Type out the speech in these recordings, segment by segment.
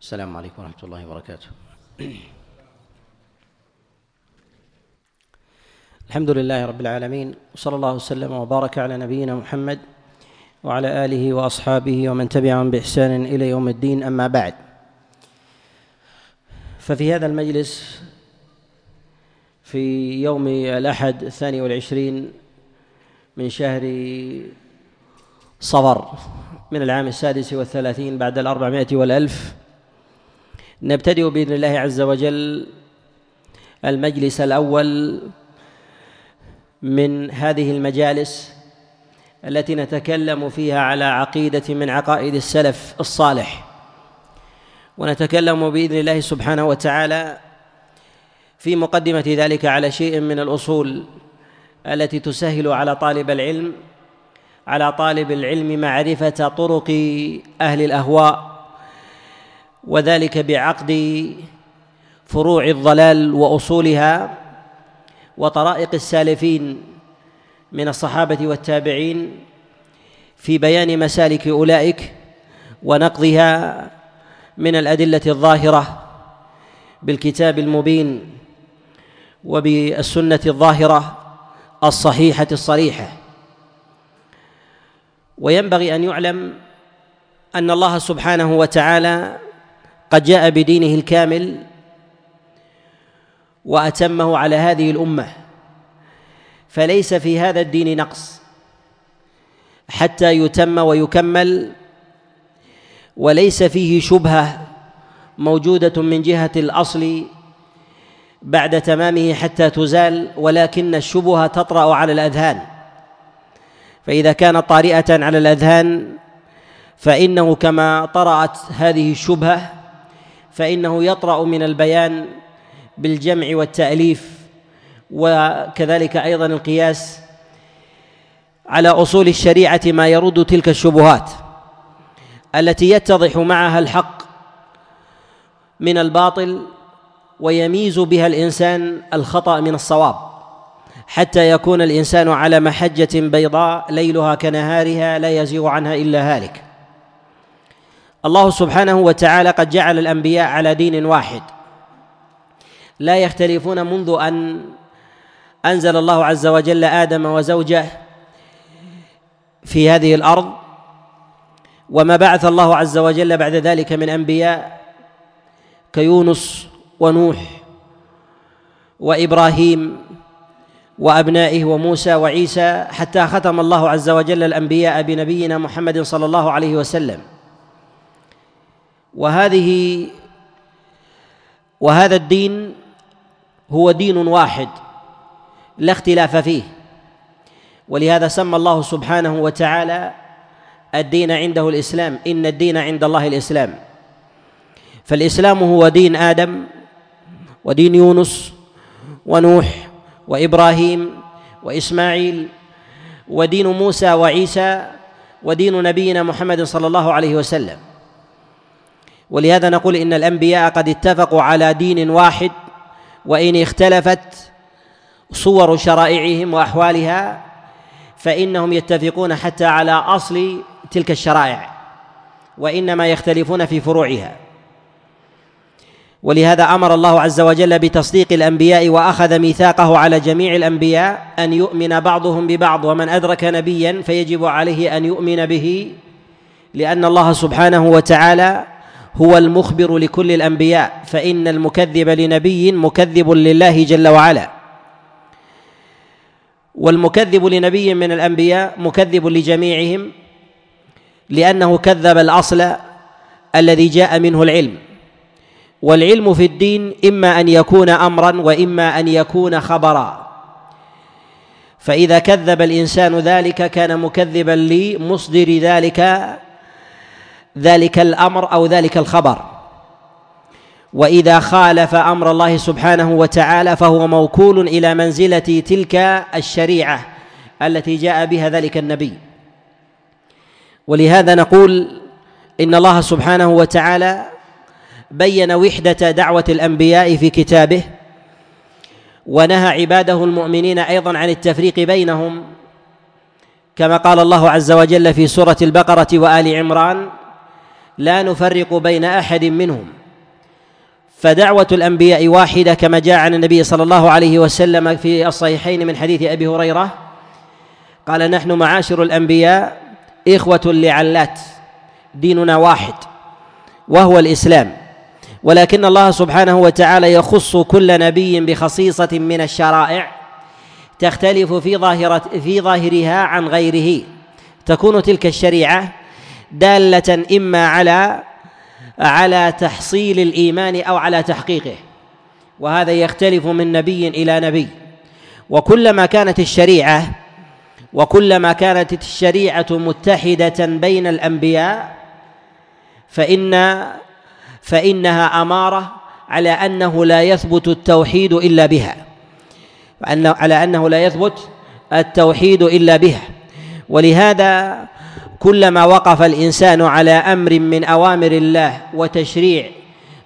السلام عليكم ورحمة الله وبركاته. الحمد لله رب العالمين وصلى الله وسلم وبارك على نبينا محمد وعلى آله وأصحابه ومن تبعهم بإحسان إلى يوم الدين أما بعد. ففي هذا المجلس في يوم الأحد الثاني والعشرين من شهر صفر من العام السادس والثلاثين بعد الأربعمائة والألف نبتدئ بإذن الله عز وجل المجلس الأول من هذه المجالس التي نتكلم فيها على عقيدة من عقائد السلف الصالح. ونتكلم بإذن الله سبحانه وتعالى في مقدمة ذلك على شيء من الأصول التي تسهل على طالب العلم على طالب العلم معرفة طرق أهل الأهواء. وذلك بعقد فروع الضلال وأصولها وطرائق السالفين من الصحابة والتابعين في بيان مسالك أولئك ونقضها من الأدلة الظاهرة بالكتاب المبين وبالسنة الظاهرة الصحيحة الصريحة. وينبغي أن يعلم أن الله سبحانه وتعالى قد جاء بدينه الكامل وأتمه على هذه الأمة فليس في هذا الدين نقص حتى يتم ويكمل وليس فيه شبهة موجودة من جهة الأصل بعد تمامه حتى تزال ولكن الشبهة تطرأ على الأذهان فإذا كانت طارئة على الأذهان فإنه كما طرأت هذه الشبهة فإنه يطرأ من البيان بالجمع والتأليف وكذلك أيضا القياس على أصول الشريعة ما يرد تلك الشبهات التي يتضح معها الحق من الباطل ويميز بها الإنسان الخطأ من الصواب حتى يكون الإنسان على محجة بيضاء ليلها كنهارها لا يزيغ عنها إلا هالك. الله سبحانه وتعالى قد جعل الأنبياء على دين واحد. لا يختلفون منذ أن أنزل الله عز وجل آدم وزوجه في هذه الأرض وما بعث الله عز وجل بعد ذلك من أنبياء كيونس ونوح وإبراهيم وأبنائه وموسى وعيسى حتى ختم الله عز وجل الأنبياء بنبينا محمد صلى الله عليه وسلم. وهذه وهذا الدين هو دين واحد لا اختلاف فيه ولهذا سمى الله سبحانه وتعالى الدين عنده الإسلام إن الدين عند الله الإسلام. فالإسلام هو دين آدم ودين يونس ونوح وإبراهيم وإسماعيل ودين موسى وعيسى ودين نبينا محمد صلى الله عليه وسلم. ولهذا نقول إن الأنبياء قد اتفقوا على دين واحد وإن اختلفت صور شرائعهم وأحوالها فإنهم يتفقون حتى على أصل تلك الشرائع وإنما يختلفون في فروعها. ولهذا أمر الله عز وجل بتصديق الأنبياء وأخذ ميثاقه على جميع الأنبياء أن يؤمن بعضهم ببعض ومن أدرك نبيا فيجب عليه أن يؤمن به لأن الله سبحانه وتعالى هو المخبر لكل الأنبياء فإن المكذب لنبي مكذب لله جل وعلا. والمكذب لنبي من الأنبياء مكذب لجميعهم لأنه كذب الأصل الذي جاء منه العلم. والعلم في الدين إما أن يكون امرا وإما أن يكون خبرا. فإذا كذب الإنسان ذلك كان مكذبا لمصدر ذلك ذلك الأمر أو ذلك الخبر. وإذا خالف أمر الله سبحانه وتعالى فهو موكول إلى منزلة تلك الشريعة التي جاء بها ذلك النبي. ولهذا نقول إن الله سبحانه وتعالى بين وحدة دعوة الأنبياء في كتابه ونهى عباده المؤمنين أيضا عن التفريق بينهم كما قال الله عز وجل في سورة البقرة وآل عمران لا نفرق بين أحد منهم. فدعوة الأنبياء واحدة كما جاء عن النبي صلى الله عليه وسلم في الصحيحين من حديث أبي هريرة. قال نحن معاشر الأنبياء إخوة لعلات ديننا واحد وهو الإسلام. ولكن الله سبحانه وتعالى يخص كل نبي بخصيصة من الشرائع تختلف في ظاهرة في ظاهرها عن غيره. تكون تلك الشريعة دالة إما على على تحصيل الإيمان أو على تحقيقه وهذا يختلف من نبي إلى نبي. وكلما كانت الشريعة وكلما كانت الشريعة متحدة بين الأنبياء فإن فإنها أمارة على أنه لا يثبت التوحيد إلا بها على أنه لا يثبت التوحيد إلا بها. ولهذا كلما وقف الإنسان على أمر من أوامر الله وتشريع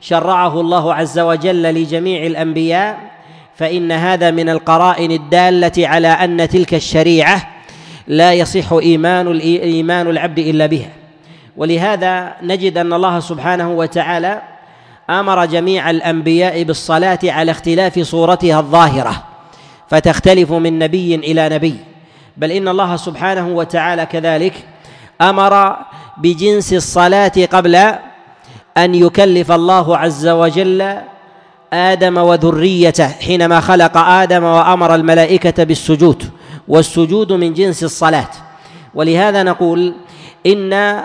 شرعه الله عز وجل لجميع الأنبياء فإن هذا من القرائن الدالة على أن تلك الشريعة لا يصح إيمان إيمان العبد إلا بها. ولهذا نجد أن الله سبحانه وتعالى أمر جميع الأنبياء بالصلاة على اختلاف صورتها الظاهرة فتختلف من نبي إلى نبي. بل إن الله سبحانه وتعالى كذلك أمر بجنس الصلاة قبل أن يكلف الله عز وجل آدم وذريته حينما خلق آدم وأمر الملائكة بالسجود والسجود من جنس الصلاة. ولهذا نقول إن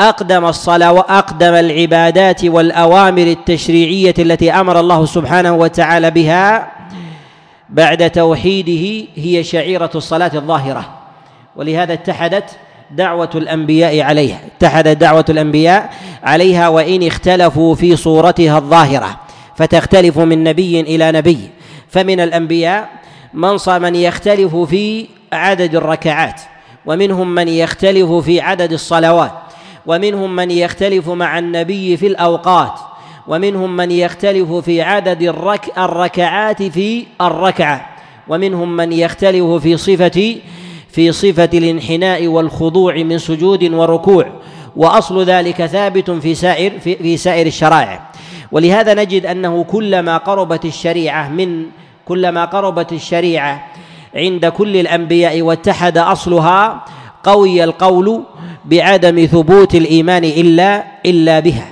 أقدم الصلاه وأقدم العبادات والأوامر التشريعية التي أمر الله سبحانه وتعالى بها بعد توحيده هي شعيرة الصلاة الظاهرة. ولهذا اتحدت دعوة الأنبياء عليها. اتحدت دعوة الأنبياء عليها وإن اختلفوا في صورتها الظاهرة فتختلف من نبي إلى نبي. فمن الأنبياء من من يختلف في عدد الركعات ومنهم من يختلف في عدد الصلوات ومنهم من يختلف مع النبي في الأوقات ومنهم من يختلف في عدد الرك الركعات في الركعة ومنهم من يختلف في صفة في صفة الانحناء والخضوع من سجود وركوع وأصل ذلك ثابت في سائر في, سائر الشرائع. ولهذا نجد أنه كلما قربت الشريعة من كلما قربت الشريعة عند كل الأنبياء واتحد أصلها قوي القول بعدم ثبوت الإيمان إلا إلا بها.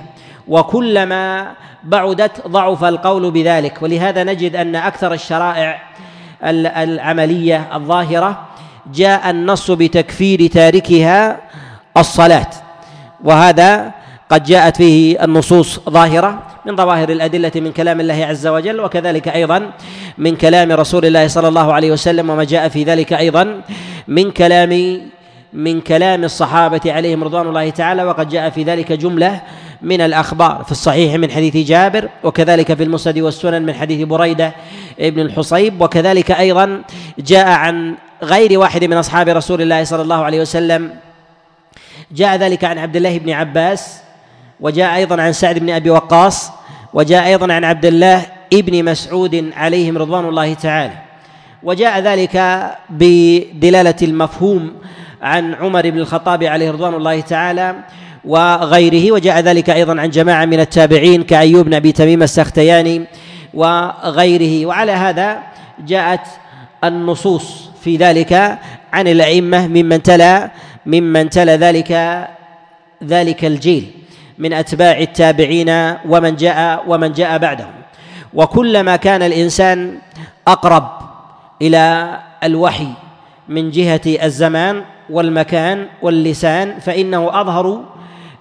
وكلما بعدت ضعف القول بذلك. ولهذا نجد أن أكثر الشرائع العملية الظاهرة جاء النص بتكفير تاركها الصلاة وهذا قد جاءت فيه النصوص ظاهرة من ظواهر الأدلة من كلام الله عز وجل وكذلك أيضا من كلام رسول الله صلى الله عليه وسلم وما جاء في ذلك أيضا من كلام من كلام الصحابة عليهم رضوان الله تعالى وقد جاء في ذلك جملة من الأخبار في الصحيح من حديث جابر وكذلك في المسند والسنن من حديث بريدة ابن الحصيب وكذلك أيضا جاء عن غير واحد من أصحاب رسول الله صلى الله عليه وسلم. جاء ذلك عن عبد الله بن عباس وجاء أيضا عن سعد بن أبي وقاص وجاء أيضا عن عبد الله ابن مسعود عليهم رضوان الله تعالى. وجاء ذلك بدلالة المفهوم عن عمر بن الخطاب عليه رضوان الله تعالى وغيره. وجاء ذلك أيضا عن جماعة من التابعين كأيوب بن أبي تميم السختياني وغيره. وعلى هذا جاءت النصوص. في ذلك عن الأئمة ممن تلا ممن تلا ذلك ذلك الجيل من أتباع التابعين ومن جاء ومن جاء بعدهم. وكلما كان الإنسان أقرب إلى الوحي من جهة الزمان والمكان واللسان فإنه أظهر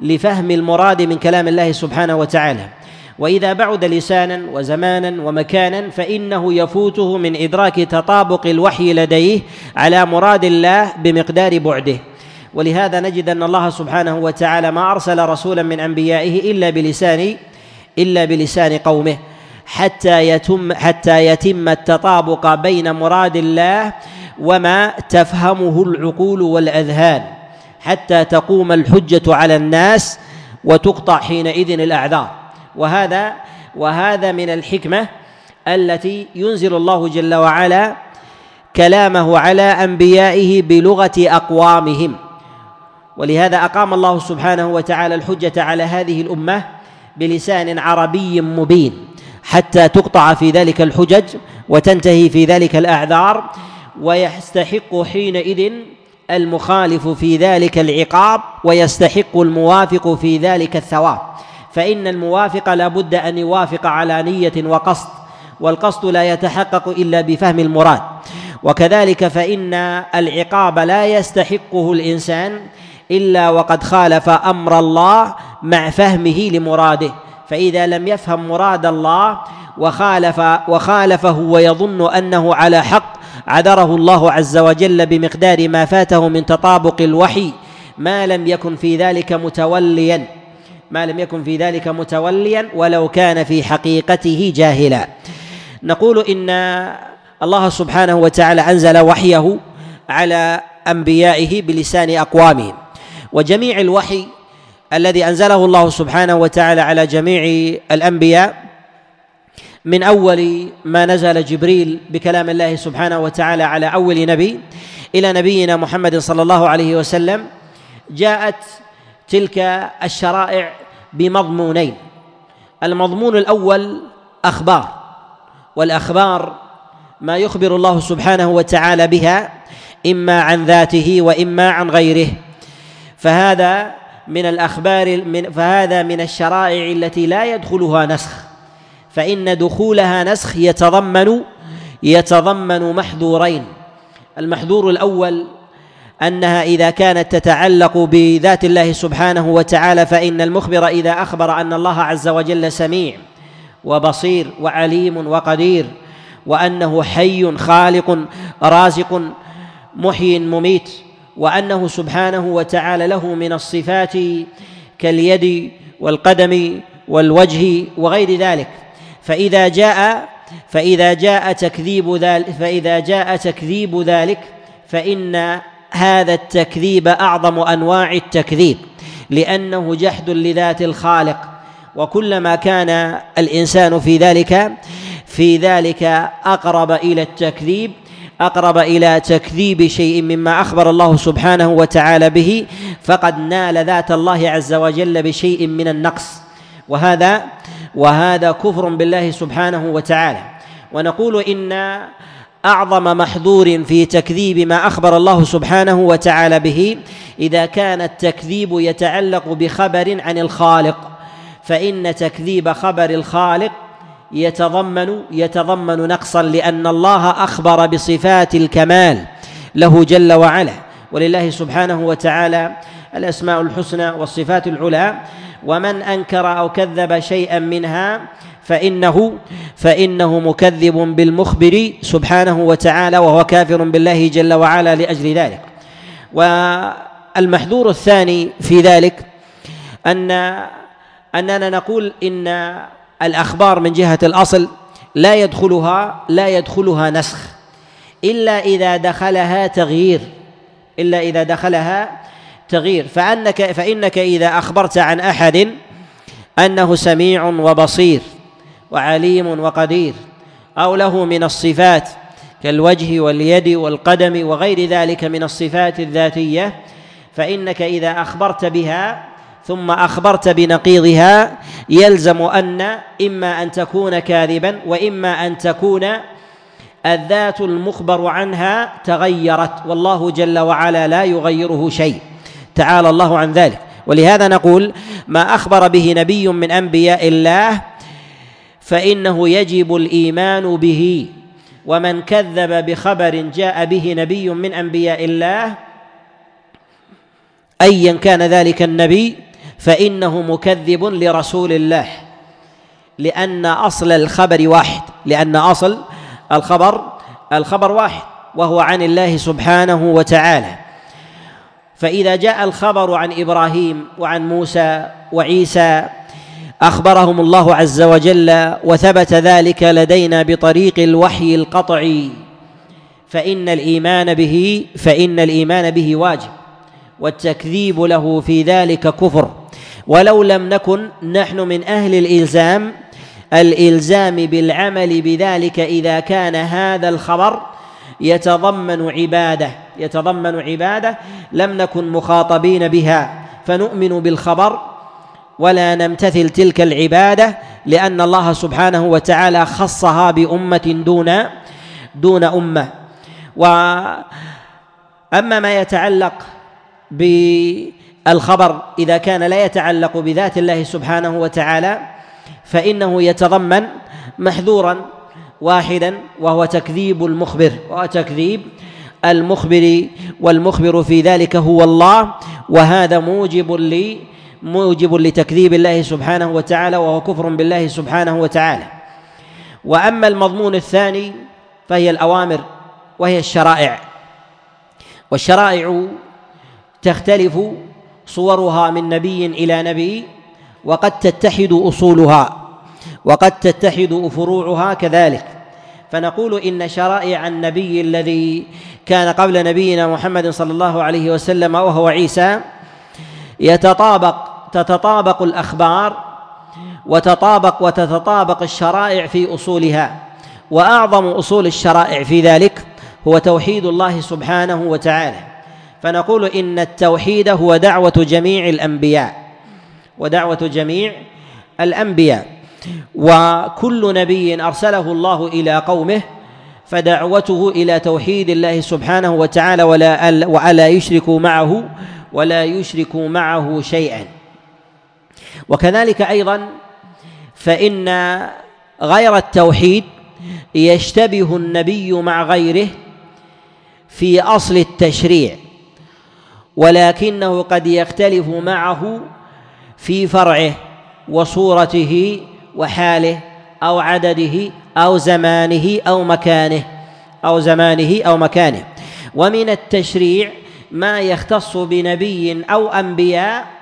لفهم المراد من كلام الله سبحانه وتعالى. وإذا بعد لسانا وزمانا ومكانا فإنه يفوته من إدراك تطابق الوحي لديه على مراد الله بمقدار بعده. ولهذا نجد أن الله سبحانه وتعالى ما أرسل رسولا من أنبيائه إلا بلسان إلا بلسان قومه حتى يتم حتى يتم التطابق بين مراد الله وما تفهمه العقول والأذهان حتى تقوم الحجة على الناس وتقطع حينئذ الأعذار. وهذا وهذا من الحكمة التي ينزل الله جل وعلا كلامه على أنبيائه بلغة أقوامهم. ولهذا أقام الله سبحانه وتعالى الحجة على هذه الأمة بلسان عربي مبين حتى تقطع في ذلك الحجج وتنتهي في ذلك الأعذار ويستحق حينئذ المخالف في ذلك العقاب ويستحق الموافق في ذلك الثواب. فإن الموافق لا بد أن يوافق على نية وقصد والقصد لا يتحقق إلا بفهم المراد. وكذلك فإن العقاب لا يستحقه الإنسان إلا وقد خالف أمر الله مع فهمه لمراده. فإذا لم يفهم مراد الله وخالف وخالفه ويظن أنه على حق عذره الله عز وجل بمقدار ما فاته من تطابق الوحي ما لم يكن في ذلك متوليا. ما لم يكن في ذلك متوليا ولو كان في حقيقته جاهلا. نقول إن الله سبحانه وتعالى أنزل وحيه على أنبيائه بلسان أقوامهم. وجميع الوحي الذي أنزله الله سبحانه وتعالى على جميع الأنبياء من أول ما نزل جبريل بكلام الله سبحانه وتعالى على أول نبي إلى نبينا محمد صلى الله عليه وسلم جاءت تلك الشرائع بمضمونين. المضمون الأول أخبار والأخبار ما يخبر الله سبحانه وتعالى بها إما عن ذاته وإما عن غيره. فهذا من الأخبار من فهذا من الشرائع التي لا يدخلها نسخ. فإن دخولها نسخ يتضمن يتضمن محذورين. المحذور الأول أنها إذا كانت تتعلق بذات الله سبحانه وتعالى فإن المخبر إذا أخبر أن الله عز وجل سميع وبصير وعليم وقدير وأنه حي خالق رازق محي مميت وأنه سبحانه وتعالى له من الصفات كاليد والقدم والوجه وغير ذلك. فإذا جاء فإذا جاء تكذيب ذلك فإذا جاء تكذيب ذلك فإن هذا التكذيب أعظم أنواع التكذيب لأنه جحد لذات الخالق وكلما كان الإنسان في ذلك في ذلك أقرب إلى التكذيب أقرب إلى تكذيب شيء مما أخبر الله سبحانه وتعالى به فقد نال ذات الله عز وجل بشيء من النقص. وهذا وهذا كفر بالله سبحانه وتعالى. ونقول إن أعظم محظور في تكذيب ما أخبر الله سبحانه وتعالى به إذا كان التكذيب يتعلق بخبر عن الخالق فإن تكذيب خبر الخالق يتضمن يتضمن نقصا لأن الله أخبر بصفات الكمال له جل وعلا. ولله سبحانه وتعالى الأسماء الحسنى والصفات العلى ومن أنكر أو كذب شيئا منها فإنه فإنه مكذب بالمخبر سبحانه وتعالى وهو كافر بالله جل وعلا لأجل ذلك. والمحذور الثاني في ذلك أن أننا نقول إن الأخبار من جهة الأصل لا يدخلها لا يدخلها نسخ إلا إذا دخلها تغيير إلا إذا دخلها تغيير. فأنك فإنك إذا أخبرت عن أحد أنه سميع وبصير. وعليم وقدير أو له من الصفات كالوجه واليد والقدم وغير ذلك من الصفات الذاتية فإنك إذا أخبرت بها ثم أخبرت بنقيضها يلزم أن إما أن تكون كاذبا وإما أن تكون الذات المخبر عنها تغيرت والله جل وعلا لا يغيره شيء. تعالى الله عن ذلك. ولهذا نقول ما أخبر به نبي من أنبياء الله فإنه يجب الإيمان به. ومن كذب بخبر جاء به نبي من أنبياء الله ايا كان ذلك النبي فإنه مكذب لرسول الله. لأن أصل الخبر واحد لأن أصل الخبر الخبر واحد وهو عن الله سبحانه وتعالى. فإذا جاء الخبر عن إبراهيم وعن موسى وعيسى أخبرهم الله عز وجل وثبت ذلك لدينا بطريق الوحي القطعي. فإن الإيمان به فإن الإيمان به واجب والتكذيب له في ذلك كفر. ولو لم نكن نحن من أهل الإلزام الإلزام بالعمل بذلك إذا كان هذا الخبر يتضمن عبادة يتضمن عبادة لم نكن مخاطبين بها. فنؤمن بالخبر ولا نمتثل تلك العبادة لأن الله سبحانه وتعالى خصها بأمة دون دون أمة. واما ما يتعلق بالخبر إذا كان لا يتعلق بذات الله سبحانه وتعالى فإنه يتضمن محذورا واحدا وهو تكذيب المخبر. وهو تكذيب المخبر والمخبر في ذلك هو الله وهذا موجب لي موجب لتكذيب الله سبحانه وتعالى وهو كفر بالله سبحانه وتعالى. وأما المضمون الثاني فهي الأوامر وهي الشرائع. والشرائع تختلف صورها من نبي إلى نبي وقد تتحد أصولها وقد تتحد فروعها كذلك. فنقول إن شرائع النبي الذي كان قبل نبينا محمد صلى الله عليه وسلم وهو عيسى يتطابق تتطابق الأخبار وتطابق وتتطابق الشرائع في أصولها وأعظم أصول الشرائع في ذلك هو توحيد الله سبحانه وتعالى. فنقول إن التوحيد هو دعوة جميع الأنبياء ودعوة جميع الأنبياء. وكل نبي أرسله الله إلى قومه فدعوته إلى توحيد الله سبحانه وتعالى ولا ولا يشركوا معه ولا يشركوا معه شيئا. وكذلك أيضا فإن غير التوحيد يشتبه النبي مع غيره في أصل التشريع ولكنه قد يختلف معه في فرعه وصورته وحاله أو عدده أو زمانه أو مكانه أو زمانه أو مكانه. ومن التشريع ما يختص بنبي أو أنبياء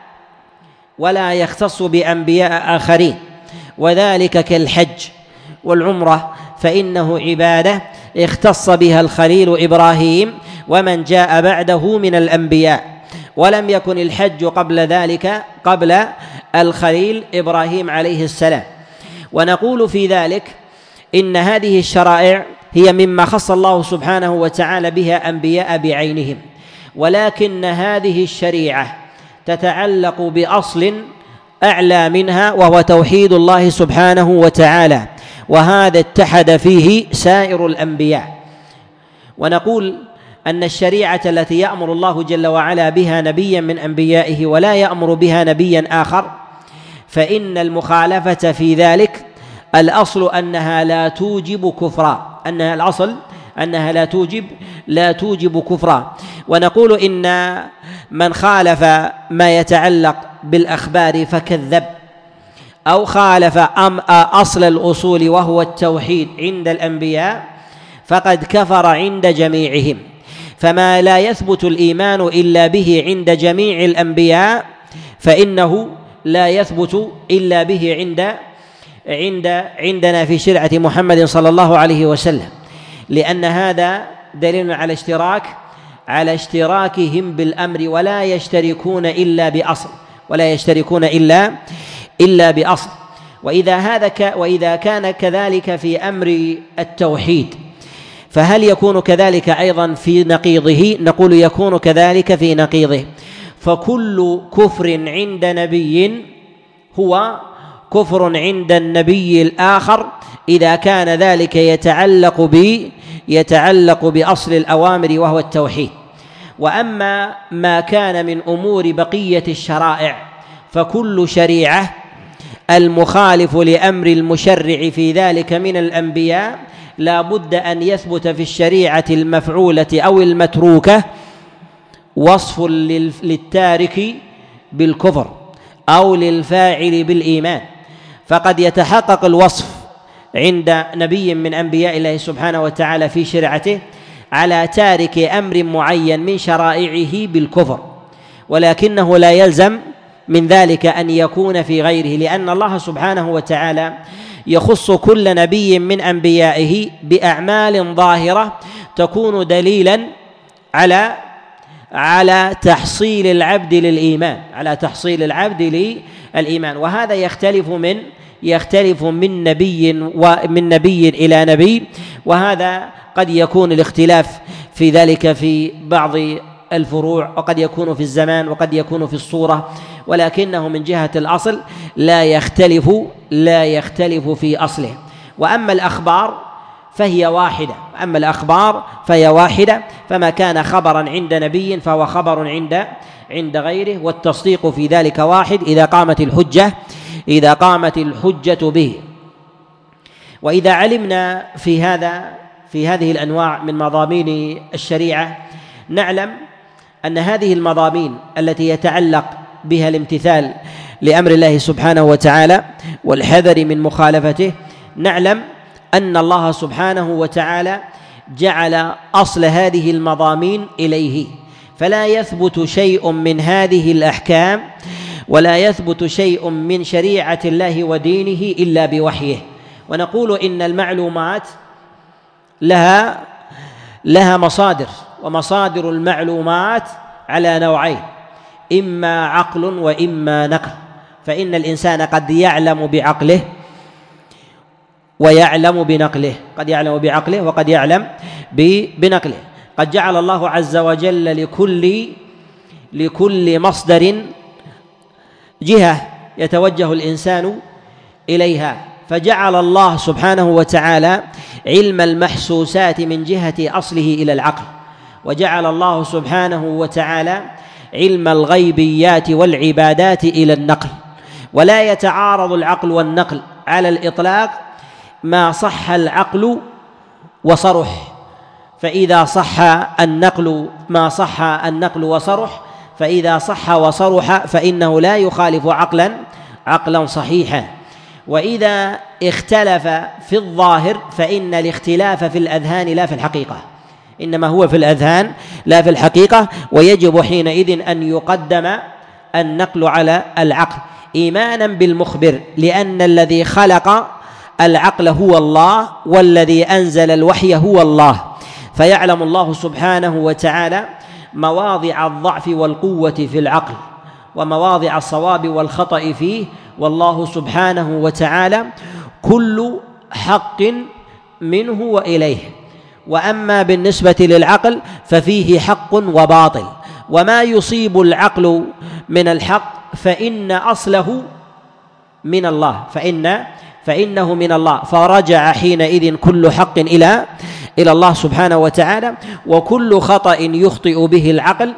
ولا يختص بأنبياء آخرين وذلك كالحج والعمرة فإنه عبادة اختص بها الخليل إبراهيم ومن جاء بعده من الأنبياء. ولم يكن الحج قبل ذلك قبل الخليل إبراهيم عليه السلام. ونقول في ذلك إن هذه الشرائع هي مما خص الله سبحانه وتعالى بها أنبياء بعينهم ولكن هذه الشريعة تتعلق بأصل أعلى منها وهو توحيد الله سبحانه وتعالى. وهذا اتحد فيه سائر الأنبياء. ونقول أن الشريعة التي يأمر الله جل وعلا بها نبيا من أنبيائه ولا يأمر بها نبيا آخر فإن المخالفة في ذلك الأصل أنها لا توجب كفرا أنها الأصل أنها لا توجب لا توجب كفرا. ونقول إن من خالف ما يتعلق بالأخبار فكذب أو خالف أصل الأصول وهو التوحيد عند الأنبياء فقد كفر عند جميعهم. فما لا يثبت الإيمان إلا به عند جميع الأنبياء فإنه لا يثبت إلا به عند عند عندنا في شرعة محمد صلى الله عليه وسلم. لأن هذا دليل على اشتراك على اشتراكهم بالأمر ولا يشتركون إلا بأصل ولا يشتركون إلا إلا بأصل. وإذا هذا ك وإذا كان كذلك في أمر التوحيد فهل يكون كذلك أيضا في نقيضه؟ نقول يكون كذلك في نقيضه. فكل كفر عند نبي هو كفر عند النبي الآخر إذا كان ذلك يتعلق ب يتعلق بأصل الأوامر وهو التوحيد. وأما ما كان من أمور بقية الشرائع فكل شريعة المخالف لأمر المشرع في ذلك من الأنبياء لا بد أن يثبت في الشريعة المفعولة أو المتروكة وصف للتارك بالكفر أو للفاعل بالإيمان. فقد يتحقق الوصف عند نبي من أنبياء الله سبحانه وتعالى في شرعته على تارك أمر معين من شرائعه بالكفر ولكنه لا يلزم من ذلك أن يكون في غيره لأن الله سبحانه وتعالى يخص كل نبي من أنبيائه بأعمال ظاهرة تكون دليلا على على تحصيل العبد للإيمان على تحصيل العبد وهذا يختلف من يختلف من نبي ومن نبي إلى نبي. وهذا قد يكون الاختلاف في ذلك في بعض الفروع وقد يكون في الزمان وقد يكون في الصورة. ولكنه من جهة الأصل لا يختلف لا يختلف في أصله. وأما الأخبار فهي واحدة. أما الأخبار فهي واحدة. فما كان خبرا عند نبي فهو خبر عند عند غيره والتصديق في ذلك واحد إذا قامت الحجة إذا قامت الحجة به. وإذا علمنا في هذا في هذه الأنواع من مضامين الشريعة نعلم أن هذه المضامين التي يتعلق بها الامتثال لأمر الله سبحانه وتعالى والحذر من مخالفته نعلم أن الله سبحانه وتعالى جعل أصل هذه المضامين إليه. فلا يثبت شيء من هذه الأحكام ولا يثبت شيء من شريعة الله ودينه إلا بوحيه. ونقول إن المعلومات لها لها مصادر ومصادر المعلومات على نوعين إما عقل وإما نقل. فإن الإنسان قد يعلم بعقله ويعلم بنقله قد يعلم بعقله وقد يعلم بنقله. قد جعل الله عز وجل لكل لكل مصدر جهة يتوجه الإنسان إليها. فجعل الله سبحانه وتعالى علم المحسوسات من جهة أصله إلى العقل. وجعل الله سبحانه وتعالى علم الغيبيات والعبادات إلى النقل. ولا يتعارض العقل والنقل على الإطلاق ما صح العقل وصرح. فإذا صح النقل ما صح النقل وصرح فإذا صح وصرح فإنه لا يخالف عقلا عقلا صحيحا. وإذا اختلف في الظاهر فإن الاختلاف في الأذهان لا في الحقيقة. إنما هو في الأذهان لا في الحقيقة ويجب حينئذ أن يقدم النقل على العقل. إيمانا بالمخبر لأن الذي خلق العقل هو الله والذي أنزل الوحي هو الله. فيعلم الله سبحانه وتعالى مواضع الضعف والقوة في العقل ومواضع الصواب والخطأ فيه والله سبحانه وتعالى كل حق منه وإليه. وأما بالنسبة للعقل ففيه حق وباطل. وما يصيب العقل من الحق فإن أصله من الله فان فإنه من الله. فرجع حينئذ كل حق إلى إلى الله سبحانه وتعالى وكل خطأ يخطئ به العقل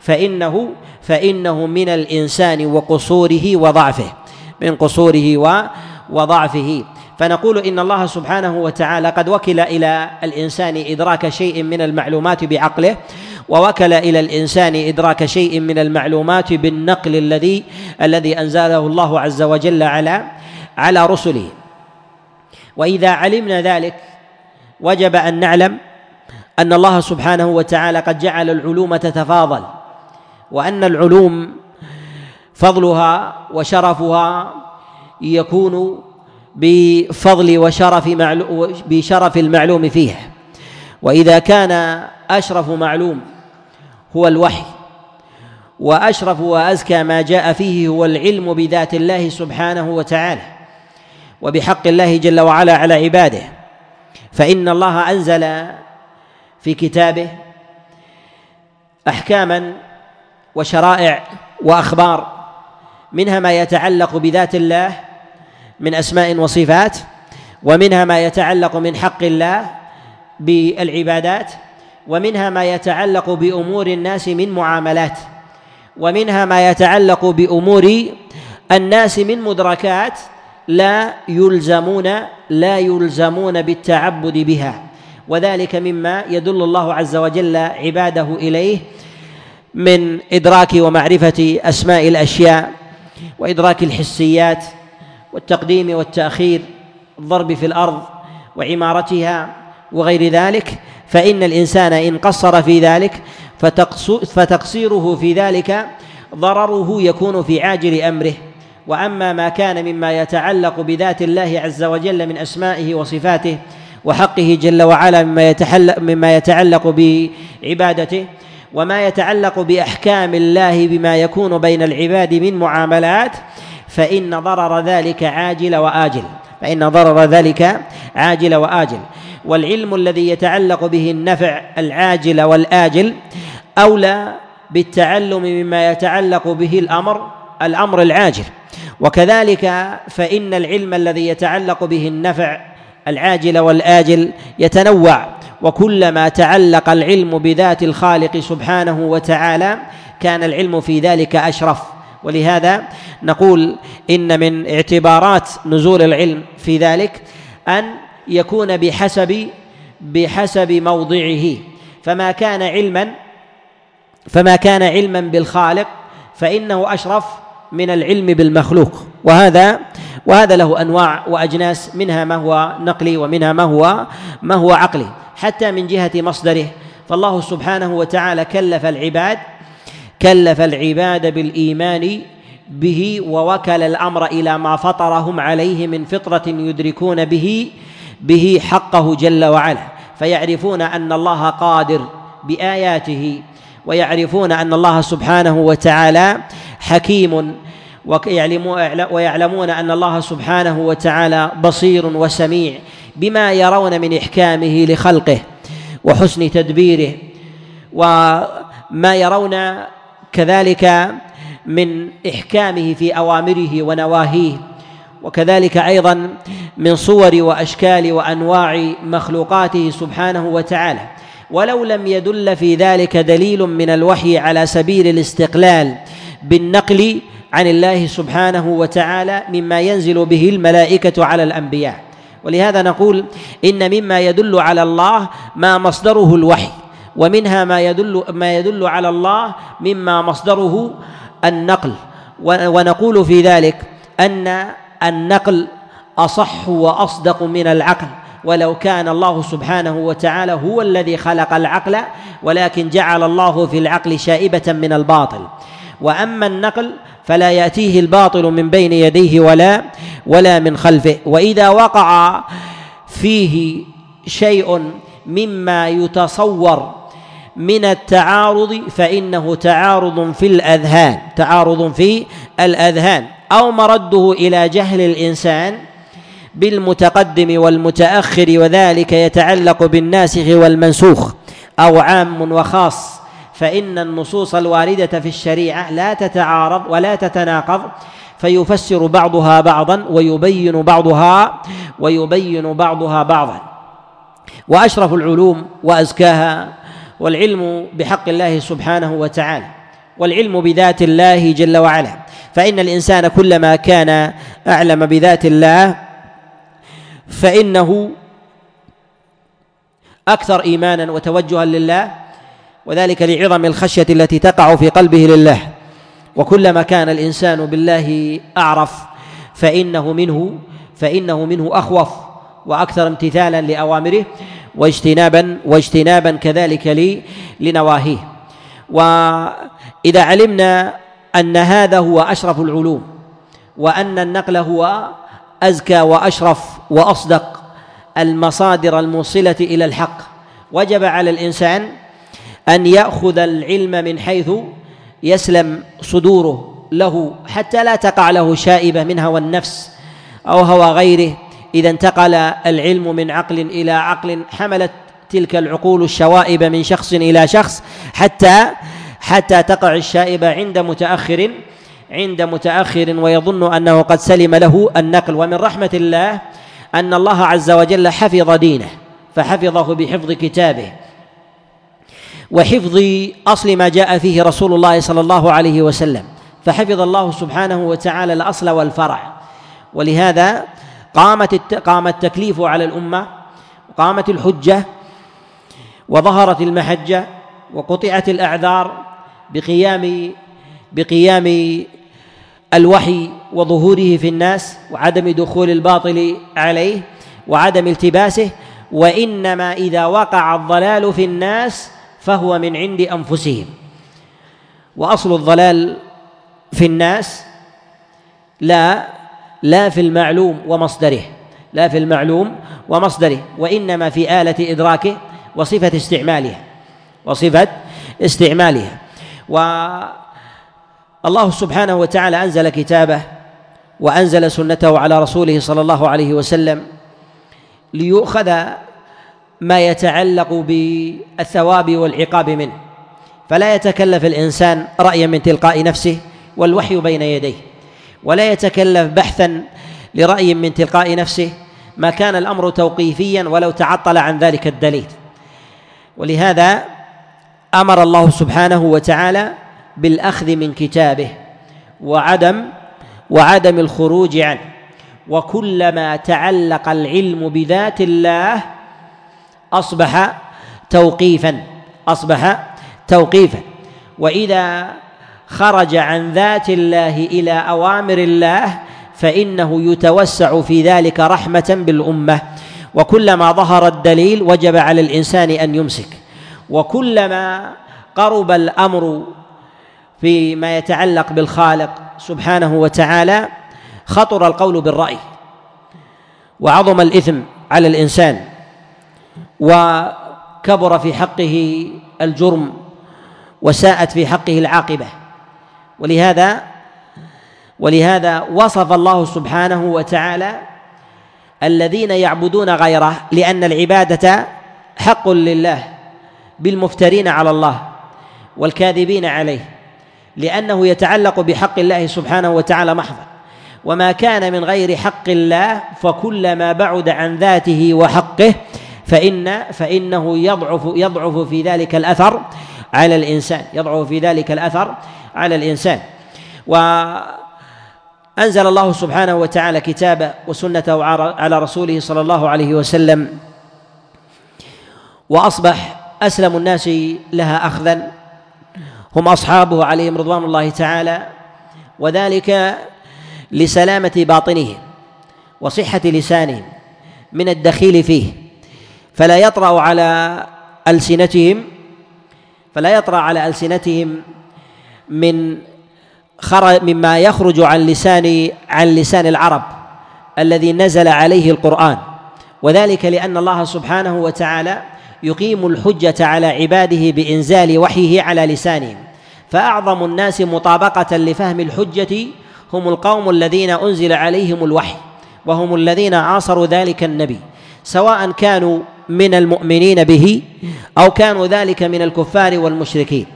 فإنه فإنه من الإنسان وقصوره وضعفه من قصوره وضعفه. فنقول إن الله سبحانه وتعالى قد وكل إلى الإنسان إدراك شيء من المعلومات بعقله ووكل إلى الإنسان إدراك شيء من المعلومات بالنقل الذي الذي أنزله الله عز وجل على على رسله. وإذا علمنا ذلك وجب أن نعلم أن الله سبحانه وتعالى قد جعل العلوم تتفاضل وأن العلوم فضلها وشرفها يكون بفضل وشرف معلوم بشرف المعلوم فيها وإذا كان أشرف معلوم هو الوحي وأشرف وأزكى ما جاء فيه هو العلم بذات الله سبحانه وتعالى وبحق الله جل وعلا على عباده. فإن الله أنزل في كتابه أحكاما وشرائع وأخبار منها ما يتعلق بذات الله من أسماء وصفات ومنها ما يتعلق من حق الله بالعبادات ومنها ما يتعلق بأمور الناس من معاملات ومنها ما يتعلق بأمور الناس من مدركات لا يلزمون لا يلزمون بالتعبد بها. وذلك مما يدل الله عز وجل عباده إليه من إدراك ومعرفة أسماء الأشياء وإدراك الحسيات والتقديم والتأخير الضرب في الأرض وعمارتها وغير ذلك. فإن الإنسان إن قصر في ذلك فتقصيره في ذلك ضرره يكون في عاجل أمره. وأما ما كان مما يتعلق بذات الله عز وجل من أسمائه وصفاته وحقه جل وعلا مما يتعلق مما يتعلق بعبادته وما يتعلق بأحكام الله بما يكون بين العباد من معاملات فإن ضرر ذلك عاجل وآجل فإن ضرر ذلك عاجل وآجل. والعلم الذي يتعلق به النفع العاجل والآجل أولى بالتعلم مما يتعلق به الأمر الأمر العاجل. وكذلك فإن العلم الذي يتعلق به النفع العاجل والآجل يتنوع وكلما تعلق العلم بذات الخالق سبحانه وتعالى كان العلم في ذلك أشرف. ولهذا نقول إن من اعتبارات نزول العلم في ذلك أن يكون بحسب بحسب موضعه. فما كان علما فما كان علما بالخالق فإنه أشرف من العلم بالمخلوق. وهذا وهذا له أنواع وأجناس منها ما هو نقلي ومنها ما هو ما هو عقلي. حتى من جهة مصدره. فالله سبحانه وتعالى كلف العباد كلف العباد بالإيمان به ووكل الأمر إلى ما فطرهم عليه من فطرة يدركون به به حقه جل وعلا. فيعرفون أن الله قادر بآياته ويعرفون أن الله سبحانه وتعالى حكيم ويعلمون أن الله سبحانه وتعالى بصير وسميع بما يرون من إحكامه لخلقه وحسن تدبيره وما يرون كذلك من إحكامه في أوامره ونواهيه وكذلك أيضا من صور وأشكال وأنواع مخلوقاته سبحانه وتعالى. ولو لم يدل في ذلك دليل من الوحي على سبيل الاستقلال بالنقل عن الله سبحانه وتعالى مما ينزل به الملائكة على الأنبياء. ولهذا نقول إن مما يدل على الله ما مصدره الوحي ومنها ما يدل ما يدل على الله مما مصدره النقل. ونقول في ذلك أن النقل أصح وأصدق من العقل. ولو كان الله سبحانه وتعالى هو الذي خلق العقل ولكن جعل الله في العقل شائبة من الباطل. وأما النقل فلا يأتيه الباطل من بين يديه ولا ولا من خلفه. وإذا وقع فيه شيء مما يتصور من التعارض فإنه تعارض في الأذهان تعارض في الأذهان. أو مرده إلى جهل الإنسان بالمتقدم والمتأخر وذلك يتعلق بالناسخ والمنسوخ أو عام وخاص. فإن النصوص الواردة في الشريعة لا تتعارض ولا تتناقض فيفسر بعضها بعضا ويبين بعضها ويبين بعضها بعضا. وأشرف العلوم وأزكاها والعلم بحق الله سبحانه وتعالى والعلم بذات الله جل وعلا. فإن الإنسان كلما كان أعلم بذات الله فإنه أكثر إيمانا وتوجها لله وذلك لعظم الخشية التي تقع في قلبه لله. وكلما كان الإنسان بالله أعرف فإنه منه فإنه منه أخوف وأكثر امتثالا لأوامره واجتنابا واجتنابا كذلك لنواهيه. وإذا علمنا أن هذا هو أشرف العلوم وأن النقل هو أزكى وأشرف وأصدق المصادر الموصلة إلى الحق وجب على الإنسان أن يأخذ العلم من حيث يسلم صدوره له حتى لا تقع له شائبة من هوى النفس أو هوى غيره. إذا انتقل العلم من عقل إلى عقل حملت تلك العقول الشوائب من شخص إلى شخص حتى حتى تقع الشائبة عند متأخر عند متأخر ويظن أنه قد سلم له النقل. ومن رحمة الله أن الله عز وجل حفظ دينه فحفظه بحفظ كتابه. وحفظ أصل ما جاء فيه رسول الله صلى الله عليه وسلم. فحفظ الله سبحانه وتعالى الأصل والفرع. ولهذا قامت قام التكليف على الأمة وقامت الحجة وظهرت المحجة وقطعت الأعذار بقيام بقيام الوحي وظهوره في الناس وعدم دخول الباطل عليه وعدم التباسه وإنما إذا وقع الضلال في الناس فهو من عند أنفسهم. وأصل الضلال في الناس لا لا في المعلوم ومصدره لا في المعلوم ومصدره وإنما في آلة إدراكه وصفة استعمالها وصفة استعمالها والله سبحانه وتعالى أنزل كتابه وأنزل سنته على رسوله صلى الله عليه وسلم ليؤخذ ما يتعلق بالثواب والعقاب منه فلا يتكلف الإنسان رأيا من تلقاء نفسه والوحي بين يديه ولا يتكلف بحثا لرأي من تلقاء نفسه ما كان الأمر توقيفيا ولو تعطل عن ذلك الدليل. ولهذا أمر الله سبحانه وتعالى بالأخذ من كتابه وعدم وعدم الخروج عنه وكلما تعلق العلم بذات الله أصبح توقيفا أصبح توقيفا. وإذا خرج عن ذات الله إلى أوامر الله فإنه يتوسع في ذلك رحمة بالأمة. وكلما ظهر الدليل وجب على الإنسان أن يمسك. وكلما قرب الأمر فيما يتعلق بالخالق سبحانه وتعالى خطر القول بالرأي. وعظم الإثم على الإنسان. وكبر في حقه الجرم وساءت في حقه العاقبة. ولهذا ولهذا وصف الله سبحانه وتعالى الذين يعبدون غيره لأن العبادة حق لله بالمفترين على الله والكاذبين عليه لأنه يتعلق بحق الله سبحانه وتعالى محضا. وما كان من غير حق الله فكلما بعد عن ذاته وحقه فإن فإنه يضعف يضعف في ذلك الأثر على الإنسان يضعف في ذلك الأثر على الإنسان. وأنزل الله سبحانه وتعالى كتابه وسنته على رسوله صلى الله عليه وسلم. وأصبح أسلم الناس لها أخذا. هم أصحابه عليهم رضوان الله تعالى. وذلك لسلامة باطنهم وصحة لسانهم من الدخيل فيه. فلا يطرأ على ألسنتهم فلا يطرأ على ألسنتهم من خرج مما يخرج عن لسان عن لسان العرب الذي نزل عليه القرآن. وذلك لأن الله سبحانه وتعالى يقيم الحجة على عباده بإنزال وحيه على لسانهم. فأعظم الناس مطابقة لفهم الحجة هم القوم الذين أنزل عليهم الوحي وهم الذين عاصروا ذلك النبي سواء كانوا من المؤمنين به أو كانوا ذلك من الكفار والمشركين.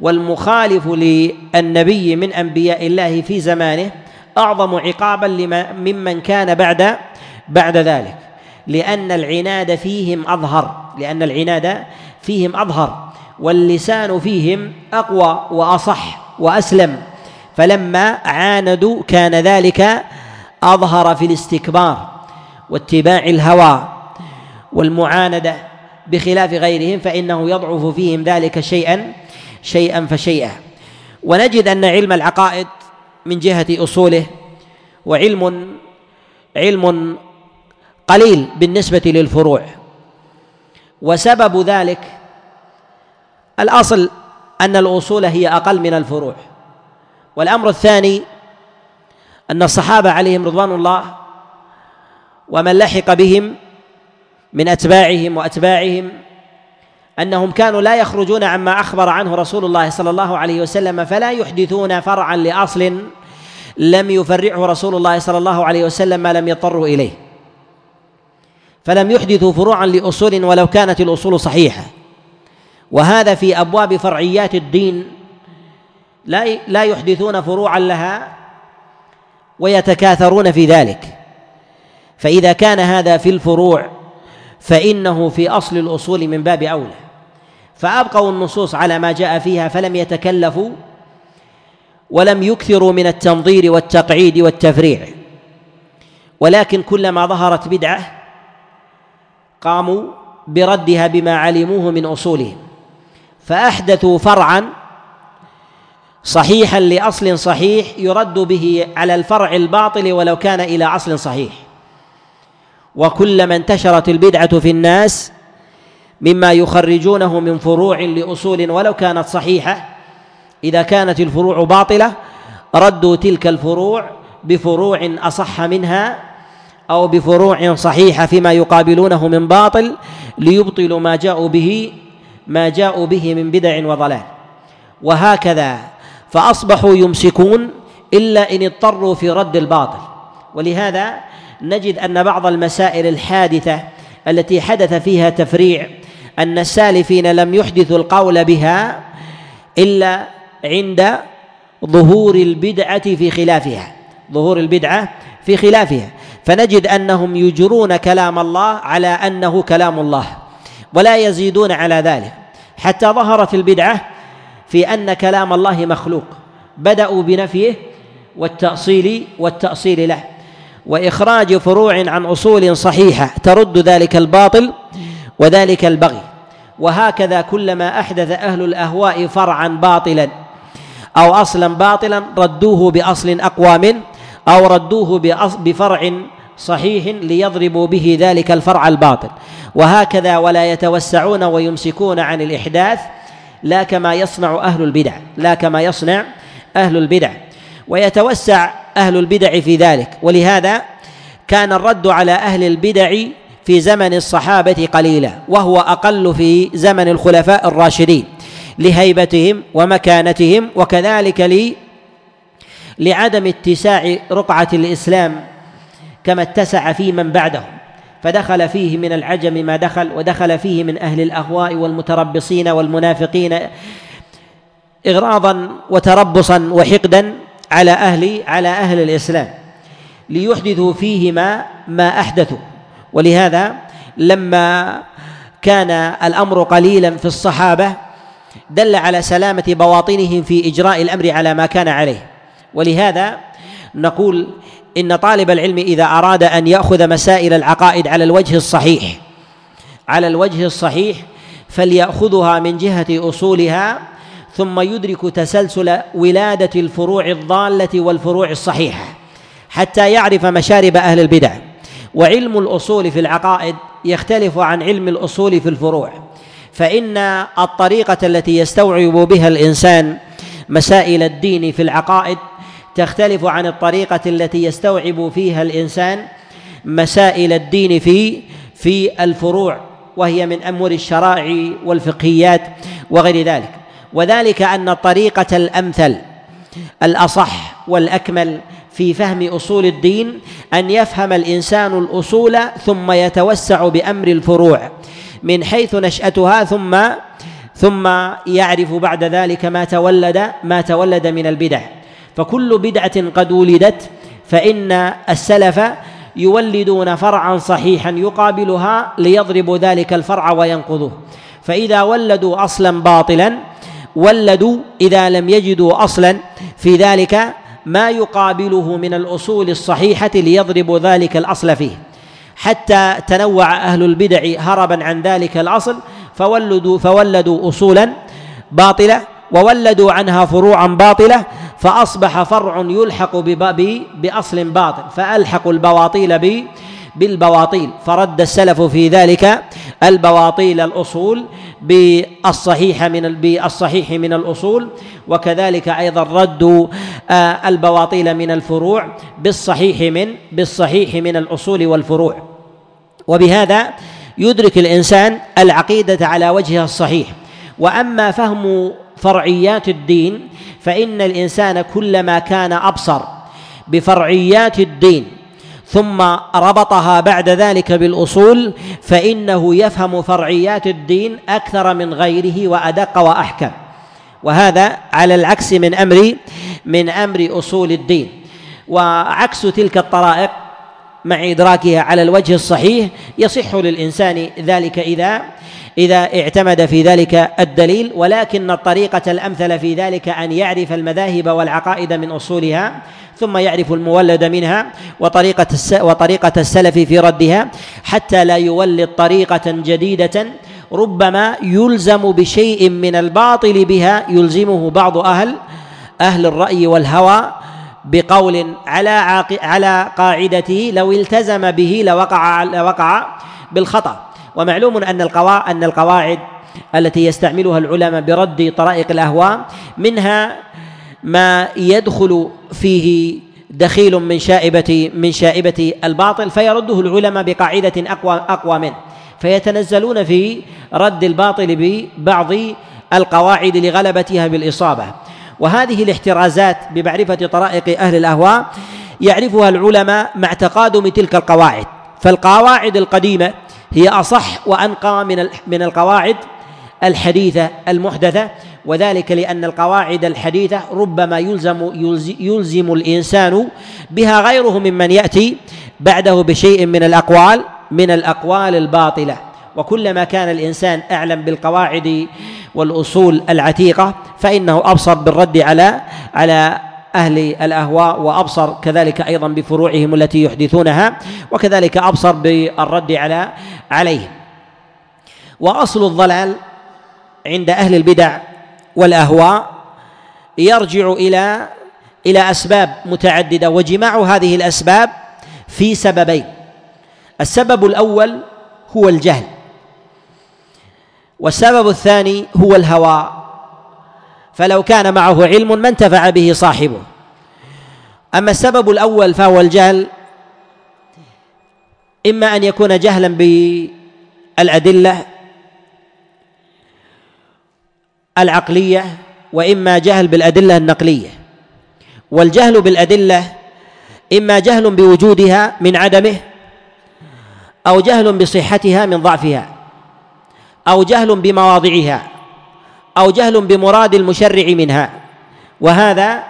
والمخالف للنبي من أنبياء الله في زمانه أعظم عقابا لما ممن كان بعد بعد ذلك. لأن العناد فيهم أظهر. لأن العناد فيهم أظهر. واللسان فيهم أقوى وأصح وأسلم. فلما عاندوا كان ذلك أظهر في الاستكبار واتباع الهوى. والمعاندة بخلاف غيرهم فإنه يضعف فيهم ذلك شيئا شيئا فشيئا. ونجد أن علم العقائد من جهة أصوله وعلم علم قليل بالنسبة للفروع. وسبب ذلك الأصل أن الأصول هي أقل من الفروع. والأمر الثاني أن الصحابة عليهم رضوان الله ومن لحق بهم من أتباعهم وأتباعهم أنهم كانوا لا يخرجون عما أخبر عنه رسول الله صلى الله عليه وسلم فلا يحدثون فرعا لأصل لم يفرعه رسول الله صلى الله عليه وسلم ما لم يضطروا إليه. فلم يحدثوا فروعا لأصول ولو كانت الأصول صحيحة. وهذا في أبواب فرعيات الدين. لا لا يحدثون فروعا لها ويتكاثرون في ذلك. فإذا كان هذا في الفروع فإنه في أصل الأصول من باب أولى. فأبقوا النصوص على ما جاء فيها فلم يتكلفوا ولم يكثروا من التنظير والتقعيد والتفريع. ولكن كلما ظهرت بدعة قاموا بردها بما علموه من أصولهم. فأحدثوا فرعا صحيحا لأصل صحيح يرد به على الفرع الباطل ولو كان إلى أصل صحيح. وكلما انتشرت البدعة في الناس مما يخرجونه من فروع لأصول ولو كانت صحيحة. إذا كانت الفروع باطلة ردوا تلك الفروع بفروع أصح منها أو بفروع صحيحة فيما يقابلونه من باطل ليبطلوا ما جاءوا به ما جاءوا به من بدع وضلال. وهكذا فأصبحوا يمسكون إلا إن اضطروا في رد الباطل. ولهذا نجد أن بعض المسائل الحادثة التي حدث فيها تفريع أن السالفين لم يحدثوا القول بها إلا عند ظهور البدعة في خلافها ظهور البدعة في خلافها. فنجد أنهم يجرون كلام الله على أنه كلام الله ولا يزيدون على ذلك. حتى ظهرت البدعة في أن كلام الله مخلوق بدأوا بنفيه والتأصيل والتأصيل له. وإخراج فروع عن أصول صحيحة ترد ذلك الباطل وذلك البغي. وهكذا كلما أحدث أهل الأهواء فرعا باطلا أو أصلا باطلا ردوه بأصل أقوى منه أو ردوه بفرع صحيح ليضربوا به ذلك الفرع الباطل. وهكذا ولا يتوسعون ويمسكون عن الإحداث لا كما يصنع أهل البدع لا كما يصنع أهل البدع. ويتوسع أهل البدع في ذلك. ولهذا كان الرد على أهل البدع في زمن الصحابة قليلا وهو أقل في زمن الخلفاء الراشدين لهيبتهم ومكانتهم وكذلك لي لعدم اتساع رقعة الإسلام كما اتسع في من بعدهم. فدخل فيه من العجم ما دخل ودخل فيه من أهل الأهواء والمتربصين والمنافقين إغراضا وتربصا وحقدا على أهل على أهل الإسلام ليحدثوا فيه ما ما أحدثوا. ولهذا لما كان الأمر قليلا في الصحابة دل على سلامة بواطنهم في إجراء الأمر على ما كان عليه. ولهذا نقول إن طالب العلم إذا أراد أن يأخذ مسائل العقائد على الوجه الصحيح على الوجه الصحيح فليأخذها من جهة أصولها ثم يدرك تسلسل ولادة الفروع الضالة والفروع الصحيحة حتى يعرف مشارب أهل البدع. وعلم الأصول في العقائد يختلف عن علم الأصول في الفروع. فإن الطريقة التي يستوعب بها الإنسان مسائل الدين في العقائد تختلف عن الطريقة التي يستوعب فيها الإنسان مسائل الدين في في الفروع وهي من أمور الشرائع والفقهيات وغير ذلك. وذلك أن الطريقة الأمثل الأصح والأكمل في فهم أصول الدين أن يفهم الإنسان الأصول ثم يتوسع بأمر الفروع من حيث نشأتها ثم ثم يعرف بعد ذلك ما تولد ما تولد من البدع. فكل بدعة قد ولدت فإن السلف يولدون فرعا صحيحا يقابلها ليضربوا ذلك الفرع وينقضوه فإذا ولدوا أصلا باطلا ولدوا إذا لم يجدوا أصلا في ذلك ما يقابله من الأصول الصحيحة ليضربوا ذلك الأصل فيه. حتى تنوع أهل البدع هربا عن ذلك الأصل فولدوا فولدوا أصولا باطلة وولدوا عنها فروعا باطلة فأصبح فرع يلحق بأصل باطل فألحقوا البواطيل بالبواطيل فرد السلف في ذلك البواطيل الأصول بالصحيح من بالصحيح من الأصول وكذلك أيضا ردوا آه، البواطيل من الفروع بالصحيح من بالصحيح من الأصول والفروع. وبهذا يدرك الإنسان العقيدة على وجهها الصحيح. وأما فهم فرعيات الدين فإن الإنسان كلما كان أبصر بفرعيات الدين ثم ربطها بعد ذلك بالأصول فإنه يفهم فرعيات الدين أكثر من غيره وأدق وأحكم. وهذا على العكس من أمر من أمر أصول الدين. وعكس تلك الطرائق مع إدراكها على الوجه الصحيح يصح للإنسان ذلك إذا إذا اعتمد في ذلك الدليل ولكن الطريقة الأمثل في ذلك أن يعرف المذاهب والعقائد من أصولها ثم يعرف المولد منها وطريقة وطريقة السلف في ردها حتى لا يولد طريقة جديدة ربما يلزم بشيء من الباطل بها يلزمه بعض أهل أهل الرأي والهوى بقول على على قاعدته لو التزم به لوقع لوقع بالخطأ. ومعلوم أن القواعد أن القواعد التي يستعملها العلماء برد طرائق الأهواء منها ما يدخل فيه دخيل من شائبة من شائبة الباطل فيرده العلماء بقاعدة أقوى أقوى منه. فيتنزلون في رد الباطل ببعض القواعد لغلبتها بالإصابة. وهذه الاحترازات بمعرفة طرائق أهل الأهواء يعرفها العلماء مع تقادم تلك القواعد. فالقواعد القديمة هي أصح وأنقى من من القواعد الحديثة المحدثة وذلك لأن القواعد الحديثة ربما يلزم يلزم الإنسان بها غيره ممن يأتي بعده بشيء من الأقوال من الأقوال الباطلة. وكلما كان الإنسان أعلم بالقواعد والأصول العتيقة فإنه أبصر بالرد على على أهل الأهواء وأبصر كذلك أيضا بفروعهم التي يحدثونها وكذلك أبصر بالرد على عليهم. وأصل الضلال عند أهل البدع والأهواء يرجع إلى إلى أسباب متعددة وجماع هذه الأسباب في سببين. السبب الأول هو الجهل والسبب الثاني هو الهوى فلو كان معه علم ما انتفع به صاحبه. أما السبب الأول فهو الجهل إما أن يكون جهلا بالأدلة العقلية وإما جهل بالأدلة النقلية. والجهل بالأدلة إما جهل بوجودها من عدمه أو جهل بصحتها من ضعفها أو جهل بمواضعها. أو جهل بمراد المشرع منها. وهذا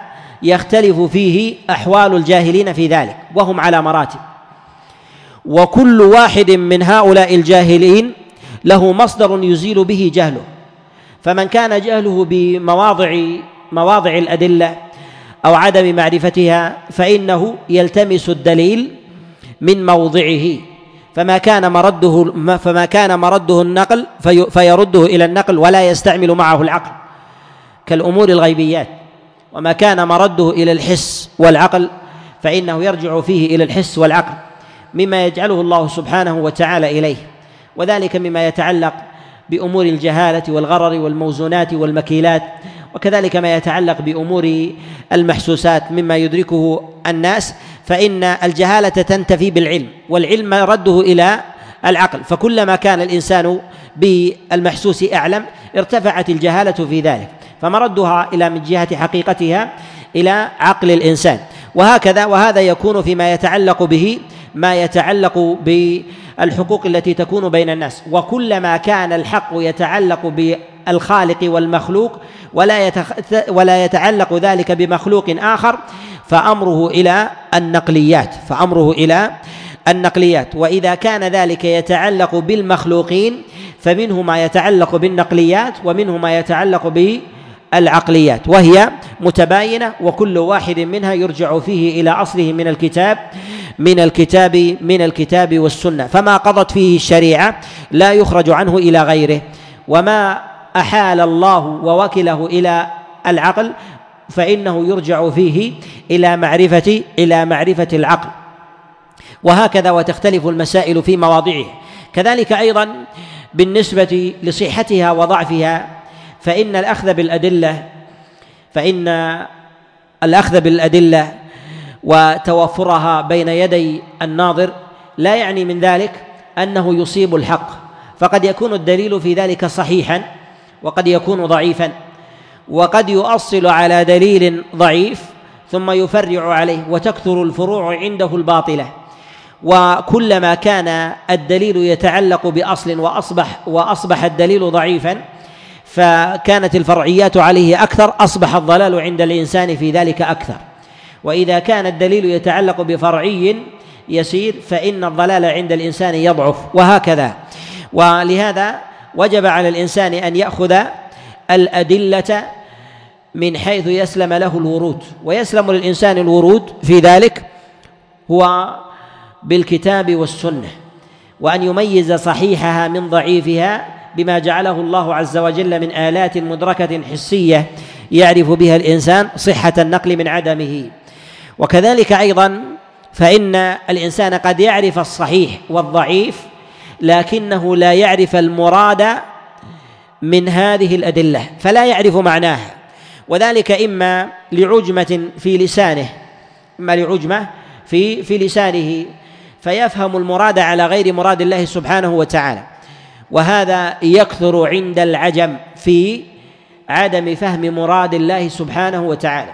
يختلف فيه أحوال الجاهلين في ذلك وهم على مراتب. وكل واحد من هؤلاء الجاهلين له مصدر يزيل به جهله. فمن كان جهله بمواضع مواضع الأدلة أو عدم معرفتها فإنه يلتمس الدليل من موضعه. فما كان مرده فما كان مرده النقل في فيرده إلى النقل ولا يستعمل معه العقل كالأمور الغيبيات. وما كان مرده إلى الحس والعقل فإنه يرجع فيه إلى الحس والعقل مما يجعله الله سبحانه وتعالى إليه. وذلك مما يتعلق بأمور الجهالة والغرر والموزونات والمكيلات وكذلك ما يتعلق بأمور المحسوسات مما يدركه الناس فإن الجهالة تنتفي بالعلم والعلم رده إلى العقل فكلما كان الإنسان بالمحسوس أعلم ارتفعت الجهالة في ذلك فمردها إلى من جهة حقيقتها إلى عقل الإنسان. وهكذا وهذا يكون فيما يتعلق به ما يتعلق بالحقوق التي تكون بين الناس. وكلما كان الحق يتعلق بالخالق والمخلوق ولا ولا يتعلق ذلك بمخلوق آخر فأمره إلى النقليات فأمره إلى النقليات. وإذا كان ذلك يتعلق بالمخلوقين فمنه ما يتعلق بالنقليات ومنه ما يتعلق بالعقليات. وهي متباينة وكل واحد منها يرجع فيه إلى أصله من الكتاب من الكتاب من الكتاب والسنة. فما قضت فيه الشريعة لا يخرج عنه إلى غيره. وما أحال الله ووكله إلى العقل فإنه يرجع فيه إلى معرفة إلى معرفة العقل. وهكذا وتختلف المسائل في مواضعها كذلك أيضا بالنسبة لصحتها وضعفها فإن الأخذ بالأدلة فإن الأخذ بالأدلة وتوفرها بين يدي الناظر لا يعني من ذلك أنه يصيب الحق. فقد يكون الدليل في ذلك صحيحا. وقد يكون ضعيفا وقد يؤصل على دليل ضعيف ثم يفرع عليه وتكثر الفروع عنده الباطلة. وكلما كان الدليل يتعلق بأصل وأصبح وأصبح الدليل ضعيفا فكانت الفرعيات عليه أكثر أصبح الضلال عند الإنسان في ذلك أكثر. وإذا كان الدليل يتعلق بفرعي يسير فإن الضلال عند الإنسان يضعف وهكذا. ولهذا وجب على الإنسان أن يأخذ الأدلة من حيث يسلم له الورود. ويسلم للإنسان الورود في ذلك هو بالكتاب والسنة وأن يميز صحيحها من ضعيفها بما جعله الله عز وجل من آلات مدركة حسية يعرف بها الإنسان صحة النقل من عدمه. وكذلك أيضا فإن الإنسان قد يعرف الصحيح والضعيف لكنه لا يعرف المراد من هذه الأدلة فلا يعرف معناها. وذلك إما لعجمة في لسانه إما لعجمة في في لسانه فيفهم المراد على غير مراد الله سبحانه وتعالى. وهذا يكثر عند العجم في عدم فهم مراد الله سبحانه وتعالى.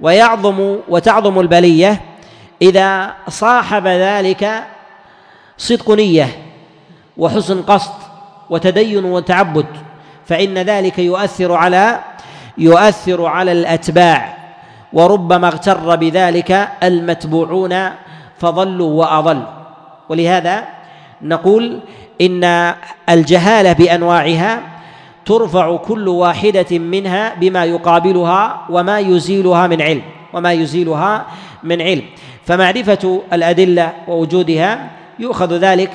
ويعظم وتعظم البلية إذا صاحب ذلك صدق نية وحسن قصد وتدين وتعبد فإن ذلك يؤثر على يؤثر على الأتباع وربما اغتر بذلك المتبوعون فضلوا واضلوا ولهذا نقول إن الجهاله بأنواعها ترفع كل واحدة منها بما يقابلها وما يزيلها من علم وما يزيلها من علم. فمعرفة الأدلة ووجودها يؤخذ ذلك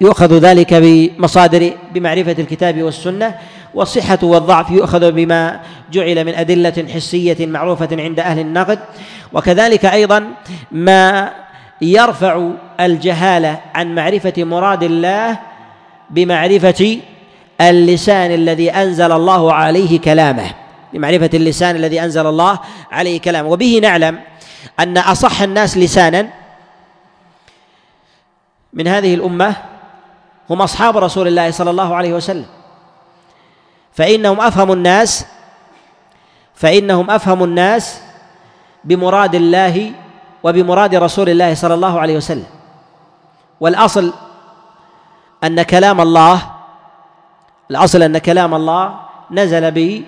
يؤخذ ذلك بمصادر بمعرفة الكتاب والسنة والصحة والضعف يؤخذ بما جعل من أدلة حسية معروفة عند أهل النقد. وكذلك أيضا ما يرفع الجهالة عن معرفة مراد الله بمعرفة اللسان الذي أنزل الله عليه كلامه بمعرفة اللسان الذي أنزل الله عليه كلامه. وبه نعلم أن أصح الناس لسانا من هذه الأمة هم أصحاب رسول الله صلى الله عليه وسلم. فإنهم أفهم الناس فإنهم أفهم الناس بمراد الله وبمراد رسول الله صلى الله عليه وسلم. والأصل أن كلام الله الأصل أن كلام الله نزل به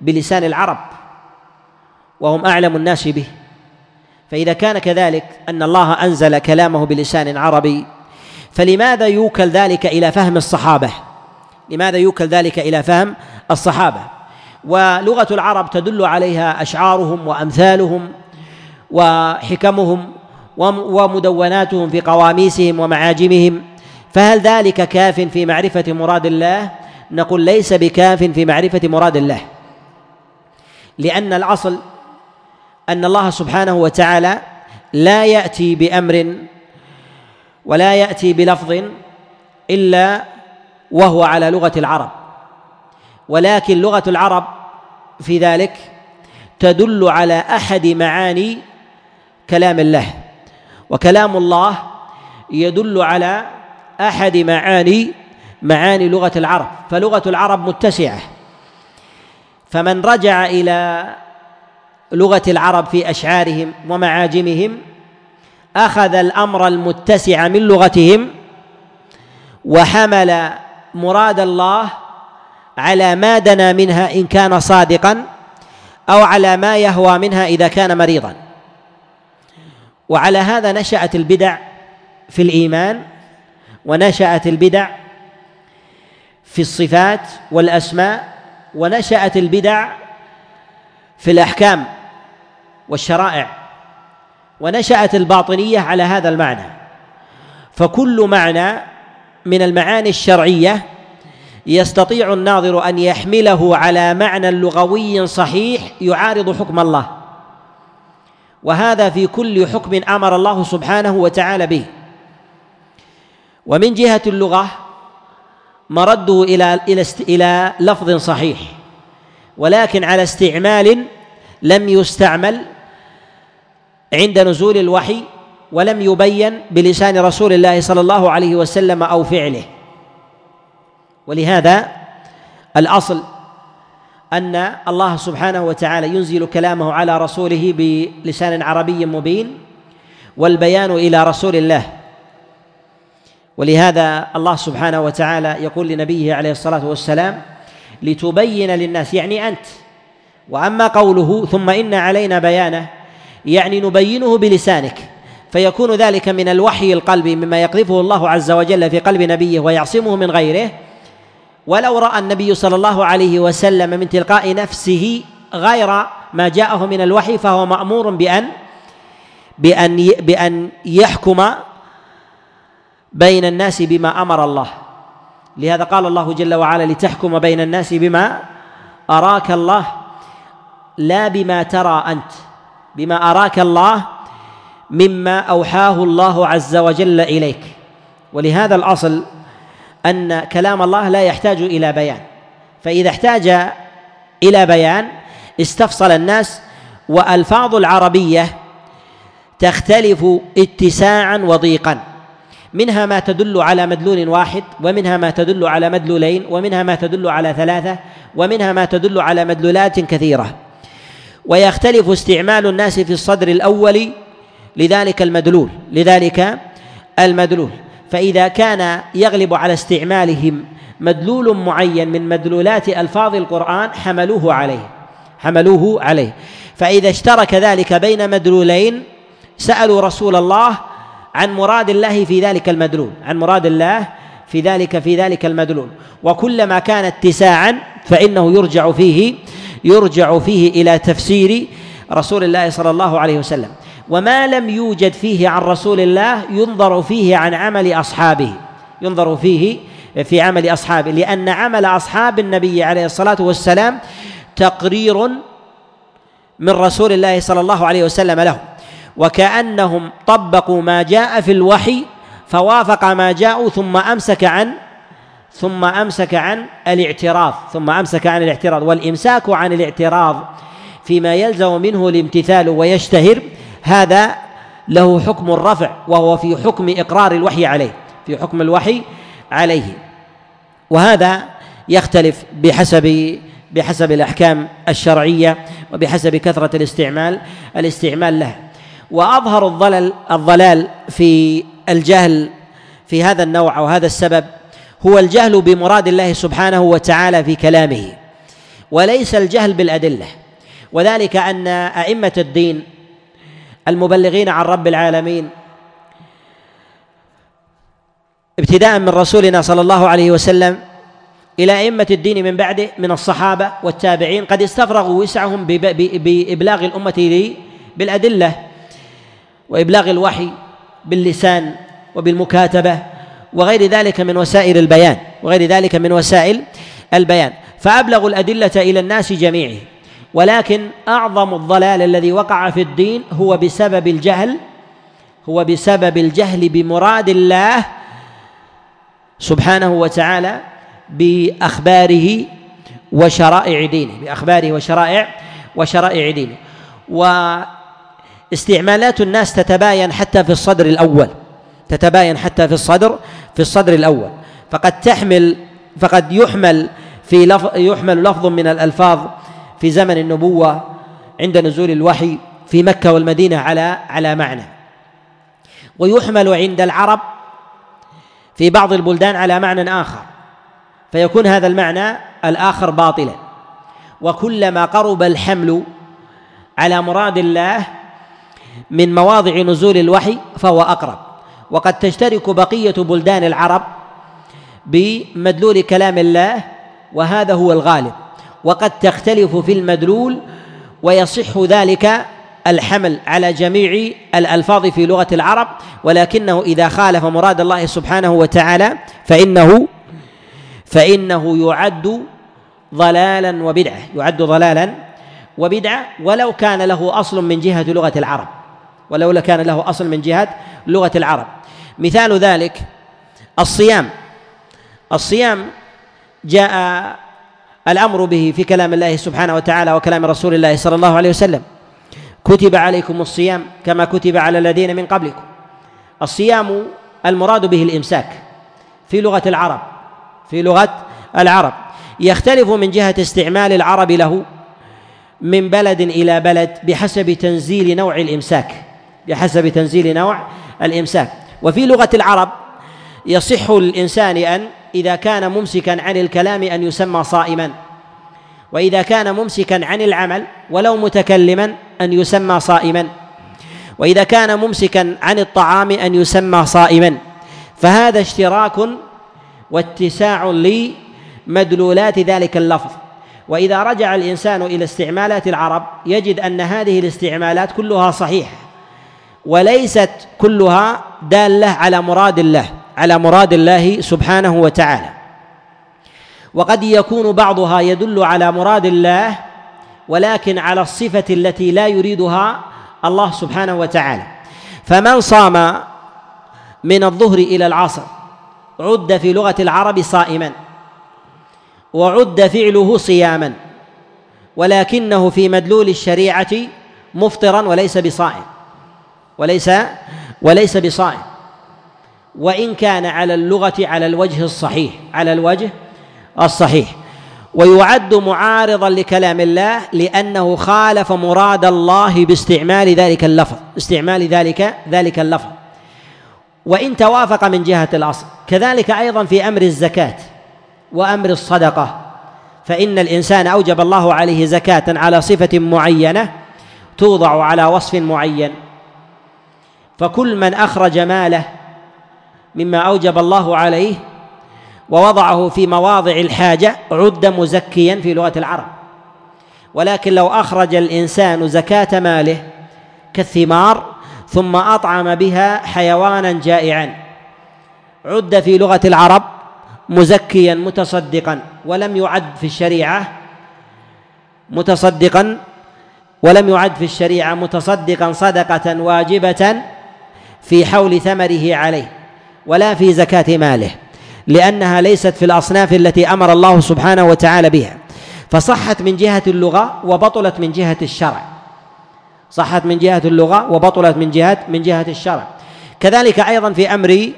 بلسان العرب وهم أعلم الناس به. فإذا كان كذلك أن الله أنزل كلامه بلسان عربي فلماذا يوكل ذلك إلى فهم الصحابة؟ لماذا يوكل ذلك إلى فهم الصحابة؟ ولغة العرب تدل عليها أشعارهم وأمثالهم وحكمهم ومدوناتهم في قواميسهم ومعاجمهم. فهل ذلك كاف في معرفة مراد الله؟ نقول ليس بكاف في معرفة مراد الله. لأن الأصل أن الله سبحانه وتعالى لا يأتي بأمر ولا يأتي بلفظ إلا وهو على لغة العرب. ولكن لغة العرب في ذلك تدل على أحد معاني كلام الله. وكلام الله يدل على أحد معاني معاني لغة العرب. فلغة العرب متسعة. فمن رجع إلى لغة العرب في أشعارهم ومعاجمهم أخذ الأمر المتسع من لغتهم وحمل مراد الله على ما دنا منها إن كان صادقا أو على ما يهوى منها إذا كان مريضا. وعلى هذا نشأت البدع في الإيمان ونشأت البدع في الصفات والأسماء ونشأت البدع في الأحكام والشرائع. ونشأت الباطنية على هذا المعنى. فكل معنى من المعاني الشرعية يستطيع الناظر أن يحمله على معنى لغوي صحيح يعارض حكم الله. وهذا في كل حكم أمر الله سبحانه وتعالى به. ومن جهة اللغة مرده إلى إلى إلى لفظ صحيح. ولكن على استعمال لم يستعمل عند نزول الوحي ولم يبين بلسان رسول الله صلى الله عليه وسلم أو فعله. ولهذا الأصل أن الله سبحانه وتعالى ينزل كلامه على رسوله بلسان عربي مبين والبيان إلى رسول الله. ولهذا الله سبحانه وتعالى يقول لنبيه عليه الصلاة والسلام لتبين للناس يعني أنت. وأما قوله ثم إن علينا بيانه يعني نبينه بلسانك. فيكون ذلك من الوحي القلبي مما يقذفه الله عز وجل في قلب نبيه ويعصمه من غيره. ولو رأى النبي صلى الله عليه وسلم من تلقاء نفسه غير ما جاءه من الوحي فهو مأمور بأن بأن بأن يحكم بين الناس بما أمر الله. لهذا قال الله جل وعلا لتحكم بين الناس بما أراك الله لا بما ترى أنت. بما أراك الله مما أوحاه الله عز وجل إليك. ولهذا الأصل أن كلام الله لا يحتاج إلى بيان. فإذا احتاج إلى بيان استفصل الناس وألفاظ العربية تختلف اتساعا وضيقا. منها ما تدل على مدلول واحد ومنها ما تدل على مدلولين ومنها ما تدل على ثلاثة ومنها ما تدل على مدلولات كثيرة. ويختلف استعمال الناس في الصدر الأول لذلك المدلول لذلك المدلول. فإذا كان يغلب على استعمالهم مدلول معين من مدلولات ألفاظ القرآن حملوه عليه حملوه عليه. فإذا اشترك ذلك بين مدلولين سألوا رسول الله عن مراد الله في ذلك المدلول عن مراد الله في ذلك في ذلك المدلول. وكلما كان اتساعا فإنه يرجع فيه يرجع فيه إلى تفسير رسول الله صلى الله عليه وسلم. وما لم يوجد فيه عن رسول الله ينظر فيه عن عمل أصحابه. ينظر فيه في عمل أصحابه. لأن عمل أصحاب النبي عليه الصلاة والسلام تقرير من رسول الله صلى الله عليه وسلم لهم وكأنهم طبقوا ما جاء في الوحي فوافق ما جاءوا ثم أمسك عن ثم أمسك عن الاعتراض ثم أمسك عن الاعتراض والإمساك عن الاعتراض فيما يلزم منه الامتثال ويشتهر هذا له حكم الرفع وهو في حكم إقرار الوحي عليه في حكم الوحي عليه. وهذا يختلف بحسب بحسب الأحكام الشرعية وبحسب كثرة الاستعمال الاستعمال له. وأظهر الضلال الضلال في الجهل في هذا النوع أو هذا السبب هو الجهل بمراد الله سبحانه وتعالى في كلامه وليس الجهل بالأدلة. وذلك أن أئمة الدين المبلغين عن رب العالمين ابتداء من رسولنا صلى الله عليه وسلم إلى أئمة الدين من بعده من الصحابة والتابعين قد استفرغوا وسعهم بإبلاغ الأمة بالأدلة وإبلاغ الوحي باللسان وبالمكاتبة. وغير ذلك من وسائل البيان وغير ذلك من وسائل البيان. فأبلغوا الأدلة إلى الناس جميعهم ولكن أعظم الضلال الذي وقع في الدين هو بسبب الجهل هو بسبب الجهل بمراد الله سبحانه وتعالى بأخباره وشرائع دينه بأخباره وشرائع وشرائع دينه. واستعمالات الناس تتباين حتى في الصدر الأول. تتباين حتى في الصدر في الصدر الأول. فقد تحمل فقد يحمل في لفظ يحمل لفظ من الألفاظ في زمن النبوة عند نزول الوحي في مكة والمدينة على على معنى. ويحمل عند العرب في بعض البلدان على معنى آخر. فيكون هذا المعنى الآخر باطلا. وكلما قرب الحمل على مراد الله من مواضع نزول الوحي فهو أقرب. وقد تشترك بقية بلدان العرب بمدلول كلام الله وهذا هو الغالب. وقد تختلف في المدلول ويصح ذلك الحمل على جميع الألفاظ في لغة العرب ولكنه إذا خالف مراد الله سبحانه وتعالى فإنه فإنه يعد ضلالا وبدعة يعد ضلالا وبدعة ولو كان له أصل من جهة لغة العرب ولو كان له أصل من جهة لغة العرب. مثال ذلك الصيام. الصيام جاء الأمر به في كلام الله سبحانه وتعالى وكلام رسول الله صلى الله عليه وسلم. كتب عليكم الصيام كما كتب على الذين من قبلكم. الصيام المراد به الإمساك في لغة العرب في لغة العرب. يختلف من جهة استعمال العرب له من بلد إلى بلد بحسب تنزيل نوع الإمساك بحسب تنزيل نوع الإمساك. وفي لغة العرب يصح للانسان أن إذا كان ممسكا عن الكلام أن يسمى صائما وإذا كان ممسكا عن العمل ولو متكلما أن يسمى صائما وإذا كان ممسكا عن الطعام أن يسمى صائما. فهذا اشتراك واتساع لمدلولات ذلك اللفظ. وإذا رجع الإنسان إلى استعمالات العرب يجد أن هذه الاستعمالات كلها صحيحة. وليست كلها دالة على مراد الله على مراد الله سبحانه وتعالى. وقد يكون بعضها يدل على مراد الله ولكن على الصفة التي لا يريدها الله سبحانه وتعالى. فمن صام من الظهر إلى العصر عد في لغة العرب صائما وعد فعله صياما ولكنه في مدلول الشريعة مفطرا وليس بصائم. وليس وليس بصائم. وإن كان على اللغة على الوجه الصحيح على الوجه الصحيح. ويعد معارضا لكلام الله لأنه خالف مراد الله باستعمال ذلك اللفظ استعمال ذلك ذلك اللفظ. وإن توافق من جهة الأصل. كذلك أيضا في أمر الزكاة وأمر الصدقة. فإن الإنسان أوجب الله عليه زكاة على صفة معينة توضع على وصف معين. فكل من أخرج ماله مما أوجب الله عليه ووضعه في مواضع الحاجة عد مزكيا في لغة العرب. ولكن لو أخرج الإنسان زكاة ماله كالثمار ثم أطعم بها حيوانا جائعا عد في لغة العرب مزكيا متصدقا ولم يعد في الشريعة متصدقا ولم يعد في الشريعة متصدقا صدقة واجبة في حول ثمره عليه ولا في زكاة ماله لأنها ليست في الأصناف التي أمر الله سبحانه وتعالى بها فصحت من جهة اللغة وبطلت من جهة الشرع. صحت من جهة اللغة وبطلت من جهة من جهة الشرع. كذلك أيضا في أمر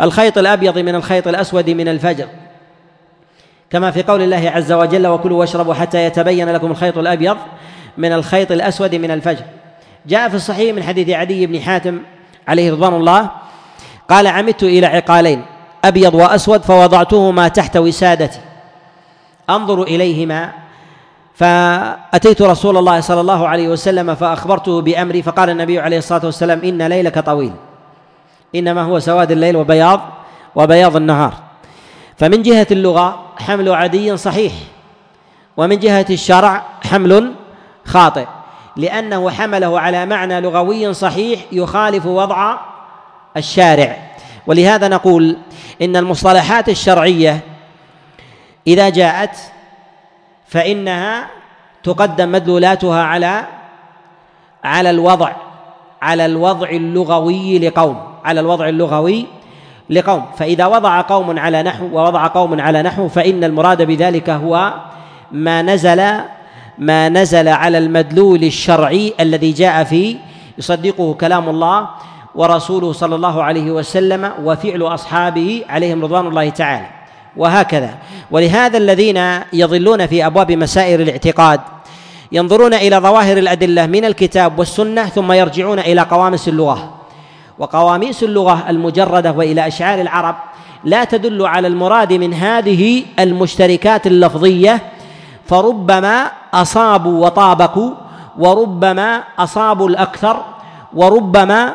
الخيط الأبيض من الخيط الأسود من الفجر. كما في قول الله عز وجل وكلوا واشربوا حتى يتبين لكم الخيط الأبيض من الخيط الأسود من الفجر. جاء في الصحيح من حديث عدي بن حاتم عليه رضوان الله قال عمدت إلى عقالين أبيض وأسود فوضعتهما تحت وسادتي أنظر إليهما فأتيت رسول الله صلى الله عليه وسلم فأخبرته بأمري فقال النبي عليه الصلاة والسلام إن ليلك طويل إنما هو سواد الليل وبياض وبياض النهار. فمن جهة اللغة حمل عدي صحيح ومن جهة الشرع حمل خاطئ. لأنه حمله على معنى لغوي صحيح يخالف وضع الشارع. ولهذا نقول إن المصطلحات الشرعية إذا جاءت فإنها تقدم مدلولاتها على على الوضع على الوضع اللغوي لقوم على الوضع اللغوي لقوم. فإذا وضع قوم على نحو ووضع قوم على نحو فإن المراد بذلك هو ما نزل ما نزل على المدلول الشرعي الذي جاء فيه يصدقه كلام الله ورسوله صلى الله عليه وسلم وفعل أصحابه عليهم رضوان الله تعالى. وهكذا. ولهذا الذين يضلون في أبواب مسائل الاعتقاد ينظرون إلى ظواهر الأدلة من الكتاب والسنة ثم يرجعون إلى قواميس اللغة. وقواميس اللغة المجردة وإلى أشعار العرب لا تدل على المراد من هذه المشتركات اللفظية فربما أصابوا وطابقوا وربما أصابوا الأكثر وربما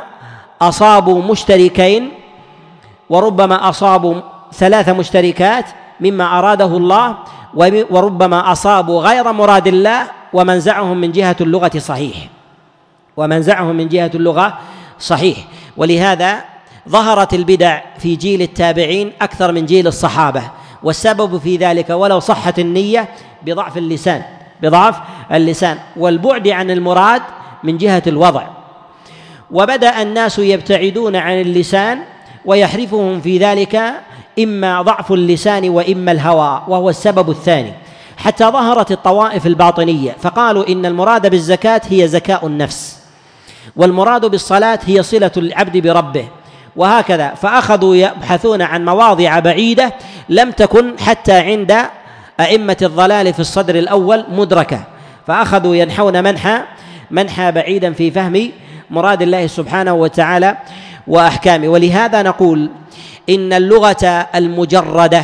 أصابوا مشتركين وربما أصابوا ثلاث مشتركات مما أراده الله وربما أصابوا غير مراد الله ومنزعهم من جهة اللغة صحيح. ومنزعهم من جهة اللغة صحيح. ولهذا ظهرت البدع في جيل التابعين أكثر من جيل الصحابة. والسبب في ذلك ولو صحت النية بضعف اللسان بضعف اللسان. والبعد عن المراد من جهة الوضع. وبدأ الناس يبتعدون عن اللسان ويحرفهم في ذلك إما ضعف اللسان وإما الهوى وهو السبب الثاني. حتى ظهرت الطوائف الباطنية فقالوا إن المراد بالزكاة هي زكاء النفس والمراد بالصلاة هي صلة العبد بربه. وهكذا. فأخذوا يبحثون عن مواضع بعيدة لم تكن حتى عند أئمة الضلال في الصدر الأول مدركة. فأخذوا ينحون منحى منحى بعيدا في فهم مراد الله سبحانه وتعالى وأحكامه. ولهذا نقول إن اللغة المجردة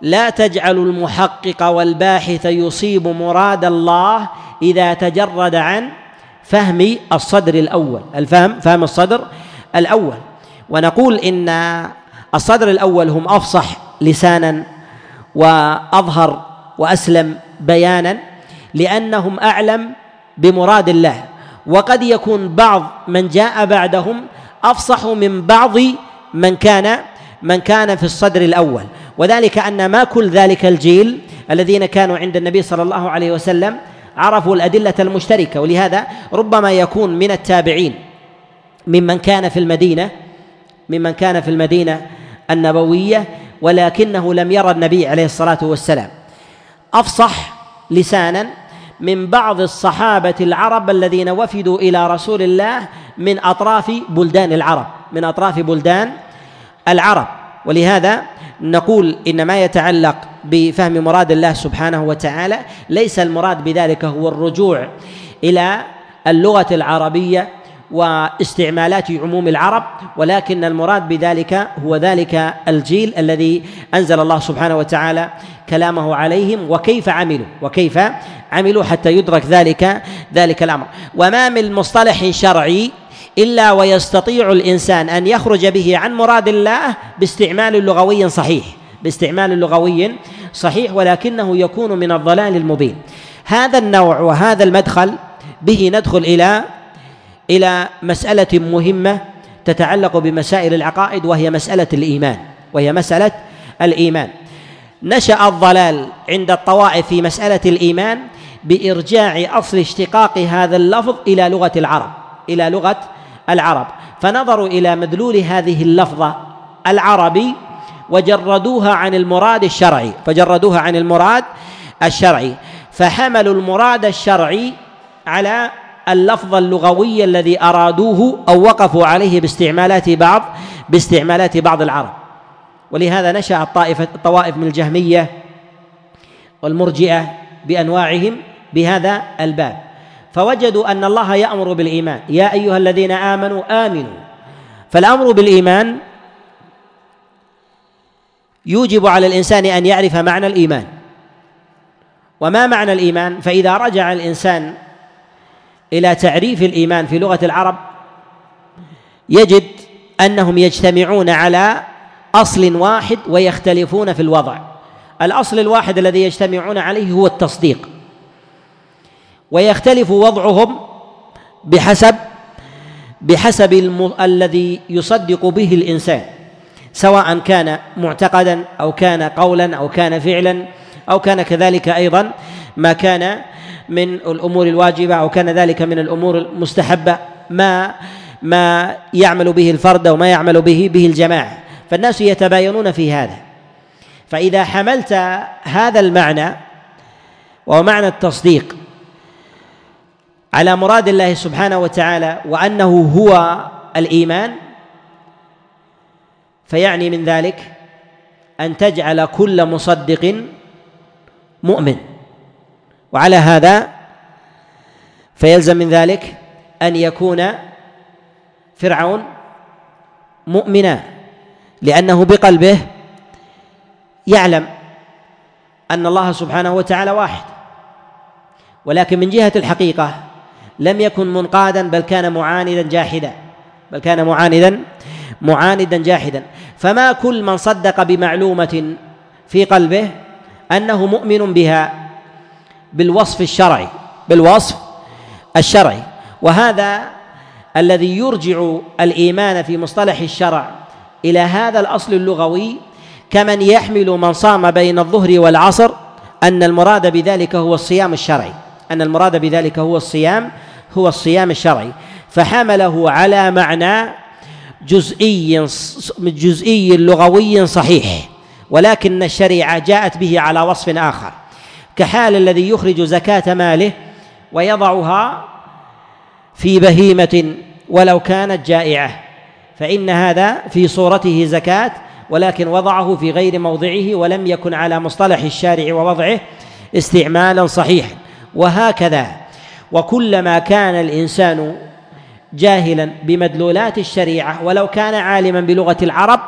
لا تجعل المحقق والباحث يصيب مراد الله إذا تجرد عن فهم الصدر الأول الفهم فهم الصدر الأول. ونقول إن الصدر الأول هم أفصح لسانا وأظهر وأسلم بيانا لأنهم أعلم بمراد الله. وقد يكون بعض من جاء بعدهم أفصح من بعض من كان من كان في الصدر الأول. وذلك أن ما كل ذلك الجيل الذين كانوا عند النبي صلى الله عليه وسلم عرفوا الأدلة المشتركة. ولهذا ربما يكون من التابعين ممن كان في المدينة ممن كان في المدينة النبوية ولكنه لم يرى النبي عليه الصلاة والسلام. أفصح لسانا من بعض الصحابة العرب الذين وفدوا إلى رسول الله من أطراف بلدان العرب من أطراف بلدان العرب. ولهذا نقول إن ما يتعلق بفهم مراد الله سبحانه وتعالى ليس المراد بذلك هو الرجوع إلى اللغة العربية واستعمالات عموم العرب ولكن المراد بذلك هو ذلك الجيل الذي أنزل الله سبحانه وتعالى كلامه عليهم وكيف عملوا وكيف عملوا حتى يدرك ذلك ذلك الأمر. وما من مصطلح شرعي إلا ويستطيع الإنسان أن يخرج به عن مراد الله باستعمال لغوي صحيح باستعمال لغوي صحيح ولكنه يكون من الضلال المبين. هذا النوع وهذا المدخل به ندخل إلى إلى مسألة مهمة تتعلق بمسائل العقائد وهي مسألة الإيمان وهي مسألة الإيمان. نشأ الضلال عند الطوائف في مسألة الإيمان بإرجاع أصل اشتقاق هذا اللفظ إلى لغة العرب إلى لغة العرب. فنظروا إلى مدلول هذه اللفظة العربي وجردوها عن المراد الشرعي فجردوها عن المراد الشرعي. فحملوا المراد الشرعي على اللفظ اللغوي الذي أرادوه أو وقفوا عليه باستعمالات بعض باستعمالات بعض العرب. ولهذا نشأ الطائفه الطوائف من الجهمية والمرجئة بأنواعهم بهذا الباب. فوجدوا أن الله يأمر بالإيمان. يا أيها الذين آمنوا آمنوا. فالأمر بالإيمان يوجب على الإنسان أن يعرف معنى الإيمان. وما معنى الإيمان؟ فإذا رجع الإنسان إلى تعريف الإيمان في لغة العرب يجد أنهم يجتمعون على أصل واحد ويختلفون في الوضع. الأصل الواحد الذي يجتمعون عليه هو التصديق. ويختلف وضعهم بحسب بحسب الم... الذي يصدق به الإنسان. سواء كان معتقدا أو كان قولا أو كان فعلا أو كان كذلك أيضا ما كان من الأمور الواجبة أو كان ذلك من الأمور المستحبة ما ما يعمل به الفرد وما يعمل به به الجماعة. فالناس يتباينون في هذا. فإذا حملت هذا المعنى وهو معنى التصديق على مراد الله سبحانه وتعالى وأنه هو الإيمان فيعني من ذلك أن تجعل كل مصدق مؤمن. وعلى هذا فيلزم من ذلك أن يكون فرعون مؤمنا لأنه بقلبه يعلم أن الله سبحانه وتعالى واحد. ولكن من جهة الحقيقة لم يكن منقادا بل كان معاندا جاحدا. بل كان معاندا معاندا جاحدا. فما كل من صدق بمعلومة في قلبه أنه مؤمن بها بالوصف الشرعي بالوصف الشرعي. وهذا الذي يرجع الإيمان في مصطلح الشرع إلى هذا الأصل اللغوي كمن يحمل من صام بين الظهر والعصر أن المراد بذلك هو الصيام الشرعي. أن المراد بذلك هو الصيام هو الصيام الشرعي. فحمله على معنى جزئي جزئي لغوي صحيح ولكن الشريعة جاءت به على وصف آخر. كحال الذي يخرج زكاة ماله ويضعها في بهيمة ولو كانت جائعة فإن هذا في صورته زكاة ولكن وضعه في غير موضعه ولم يكن على مصطلح الشارع ووضعه استعمالا صحيحا. وهكذا وكلما كان الإنسان جاهلا بمدلولات الشريعة ولو كان عالما بلغة العرب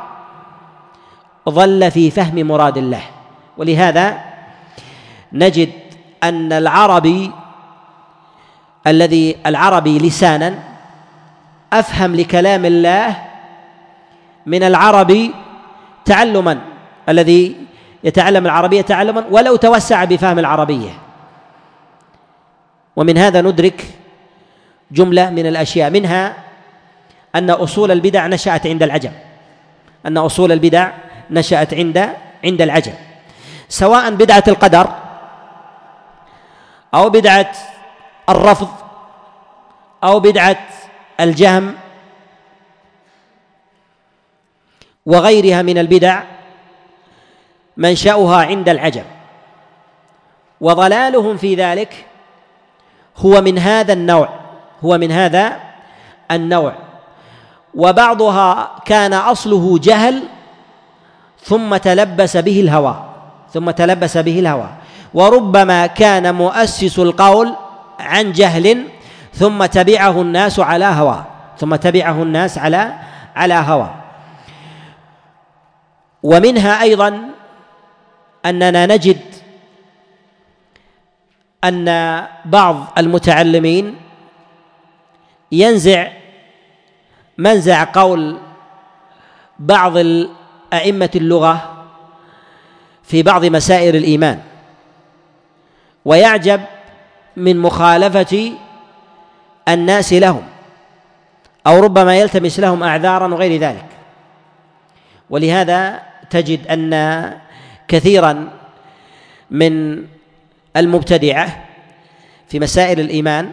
ظل في فهم مراد الله. ولهذا نجد أن العربي الذي العربي لسانا أفهم لكلام الله من العربي تعلما الذي يتعلم العربية تعلما ولو توسع بفهم العربية. ومن هذا ندرك جملة من الأشياء منها أن أصول البدع نشأت عند العجم أن أصول البدع نشأت عند عند العجم. سواء بدعة القدر أو بدعة الرفض أو بدعة الجهم وغيرها من البدع منشأها عند العجم. وضلالهم في ذلك هو من هذا النوع هو من هذا النوع. وبعضها كان أصله جهل ثم تلبس به الهوى ثم تلبس به الهوى. وربما كان مؤسس القول عن جهل ثم تبعه الناس على هوى ثم تبعه الناس على على هوى. ومنها أيضا أننا نجد أن بعض المتعلمين ينزع منزع قول بعض ائمه اللغة في بعض مسائل الإيمان. ويعجب من مخالفة الناس لهم أو ربما يلتمس لهم أعذارا وغير ذلك. ولهذا تجد أن كثيرا من المبتدعة في مسائل الإيمان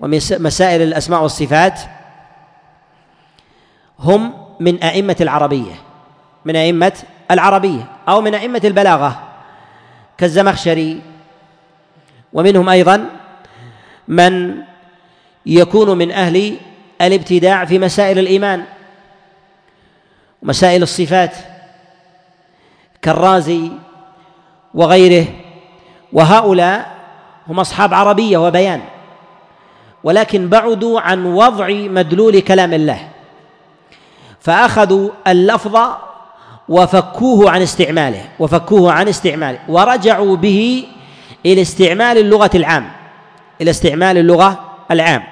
ومسائل الأسماء والصفات هم من أئمة العربية من أئمة العربية أو من أئمة البلاغة كالزمخشري ومنهم أيضا من يكون من أهل الابتداع في مسائل الإيمان ومسائل الصفات كالرازي وغيره وهؤلاء هم أصحاب عربية وبيان ولكن بعدوا عن وضع مدلول كلام الله فأخذوا اللفظ وفكوه عن استعماله وفكوه عن استعماله ورجعوا به إلى استعمال اللغة العام إلى استعمال اللغة العام.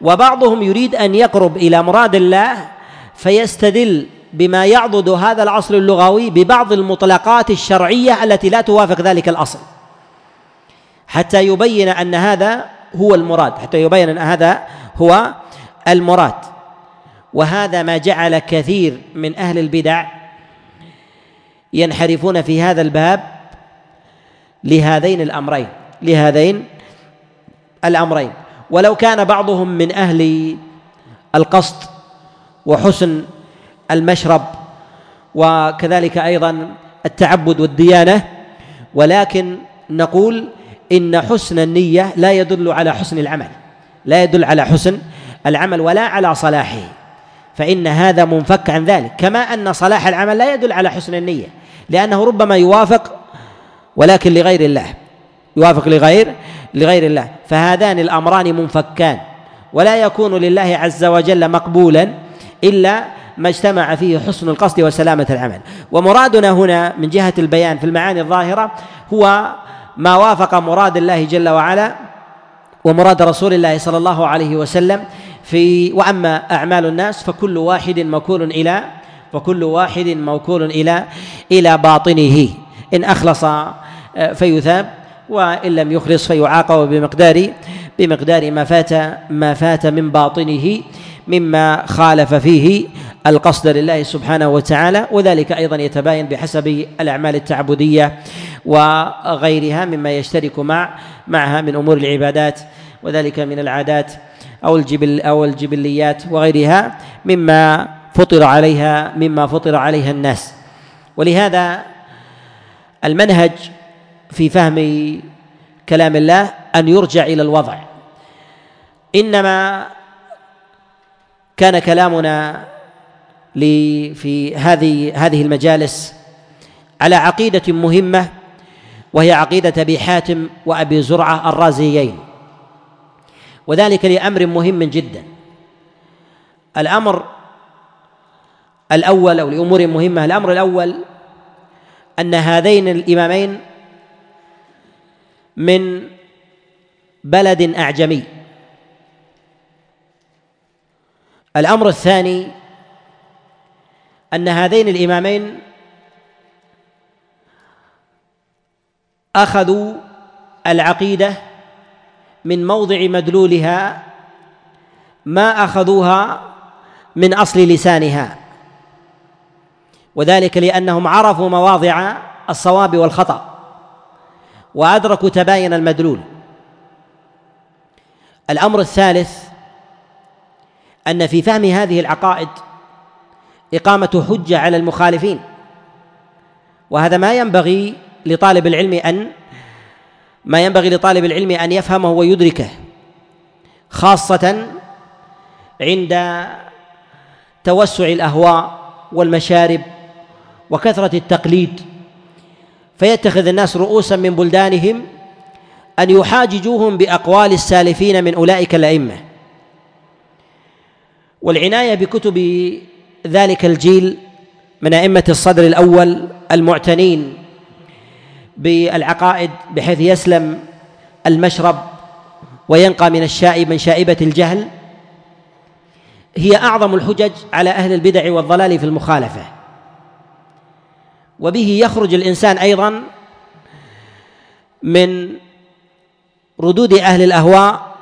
وبعضهم يريد أن يقرب إلى مراد الله فيستدل بما يعضد هذا الاصل اللغوي ببعض المطلقات الشرعية التي لا توافق ذلك الأصل. حتى يبين أن هذا هو المراد حتى يبين أن هذا هو المراد. وهذا ما جعل كثير من أهل البدع ينحرفون في هذا الباب لهذين الأمرين لهذين الأمرين. ولو كان بعضهم من أهل القصد وحسن المشرب وكذلك أيضا التعبد والديانة ولكن نقول إن حسن النية لا يدل على حسن العمل لا يدل على حسن العمل ولا على صلاحه. فإن هذا منفك عن ذلك كما أن صلاح العمل لا يدل على حسن النية لأنه ربما يوافق ولكن لغير الله. يوافق لغير لغير الله. فهذان الأمران منفكان. ولا يكون لله عز وجل مقبولا إلا ما اجتمع فيه حسن القصد وسلامة العمل. ومرادنا هنا من جهة البيان في المعاني الظاهرة هو ما وافق مراد الله جل وعلا ومراد رسول الله صلى الله عليه وسلم في وأما أعمال الناس فكل واحد موكول إلى وكل واحد موكول إلى إلى باطنه. إن أخلص فيثاب وإن لم يخلص فيعاقب بمقدار بمقدار ما فات ما فات من باطنه مما خالف فيه القصد لله سبحانه وتعالى وذلك أيضا يتباين بحسب الأعمال التعبدية وغيرها مما يشترك مع معها من أمور العبادات وذلك من العادات أو الجبل أو الجبليات وغيرها مما فطر عليها مما فطر عليها الناس. ولهذا المنهج في فهم كلام الله أن يرجع إلى الوضع. إنما كان كلامنا في هذه هذه المجالس على عقيدة مهمة وهي عقيدة أبي حاتم وأبي زرعة الرازيين. وذلك لأمر مهم جدا. الأمر الأول أو لأمور مهمة الأمر الأول أن هذين الإمامين من بلد أعجمي. الأمر الثاني أن هذين الإمامين أخذوا العقيدة من موضع مدلولها ما أخذوها من أصل لسانها وذلك لأنهم عرفوا مواضع الصواب والخطأ. وأدركوا تباين المدلول. الأمر الثالث أن في فهم هذه العقائد إقامة حجة على المخالفين. وهذا ما ينبغي لطالب العلم أن ما ينبغي لطالب العلم أن يفهمه ويدركه خاصة عند توسع الأهواء والمشارب وكثرة التقليد. فيتخذ الناس رؤوسا من بلدانهم أن يحاججوهم بأقوال السالفين من أولئك الأئمة. والعناية بكتب ذلك الجيل من أئمة الصدر الأول المعتنين بالعقائد بحيث يسلم المشرب وينقى من الشائب من شائبة الجهل هي أعظم الحجج على أهل البدع والضلال في المخالفة. وبه يخرج الإنسان أيضا من ردود أهل الأهواء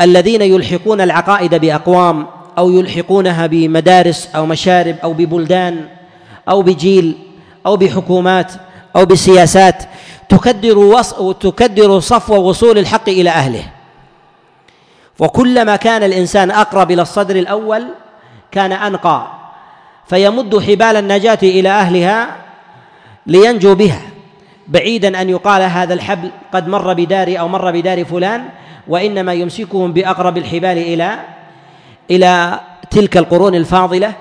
الذين يلحقون العقائد بأقوام أو يلحقونها بمدارس أو مشارب أو ببلدان أو بجيل أو بحكومات أو بسياسات تكدر وص... تكدر صفو وصول الحق إلى أهله. وكلما كان الإنسان أقرب إلى الصدر الأول كان أنقى. فيمد حبال النجاة إلى أهلها لينجو بها بعيدا أن يقال هذا الحبل قد مر بدار أو مر بدار فلان وإنما يمسكهم بأقرب الحبال إلى إلى تلك القرون الفاضلة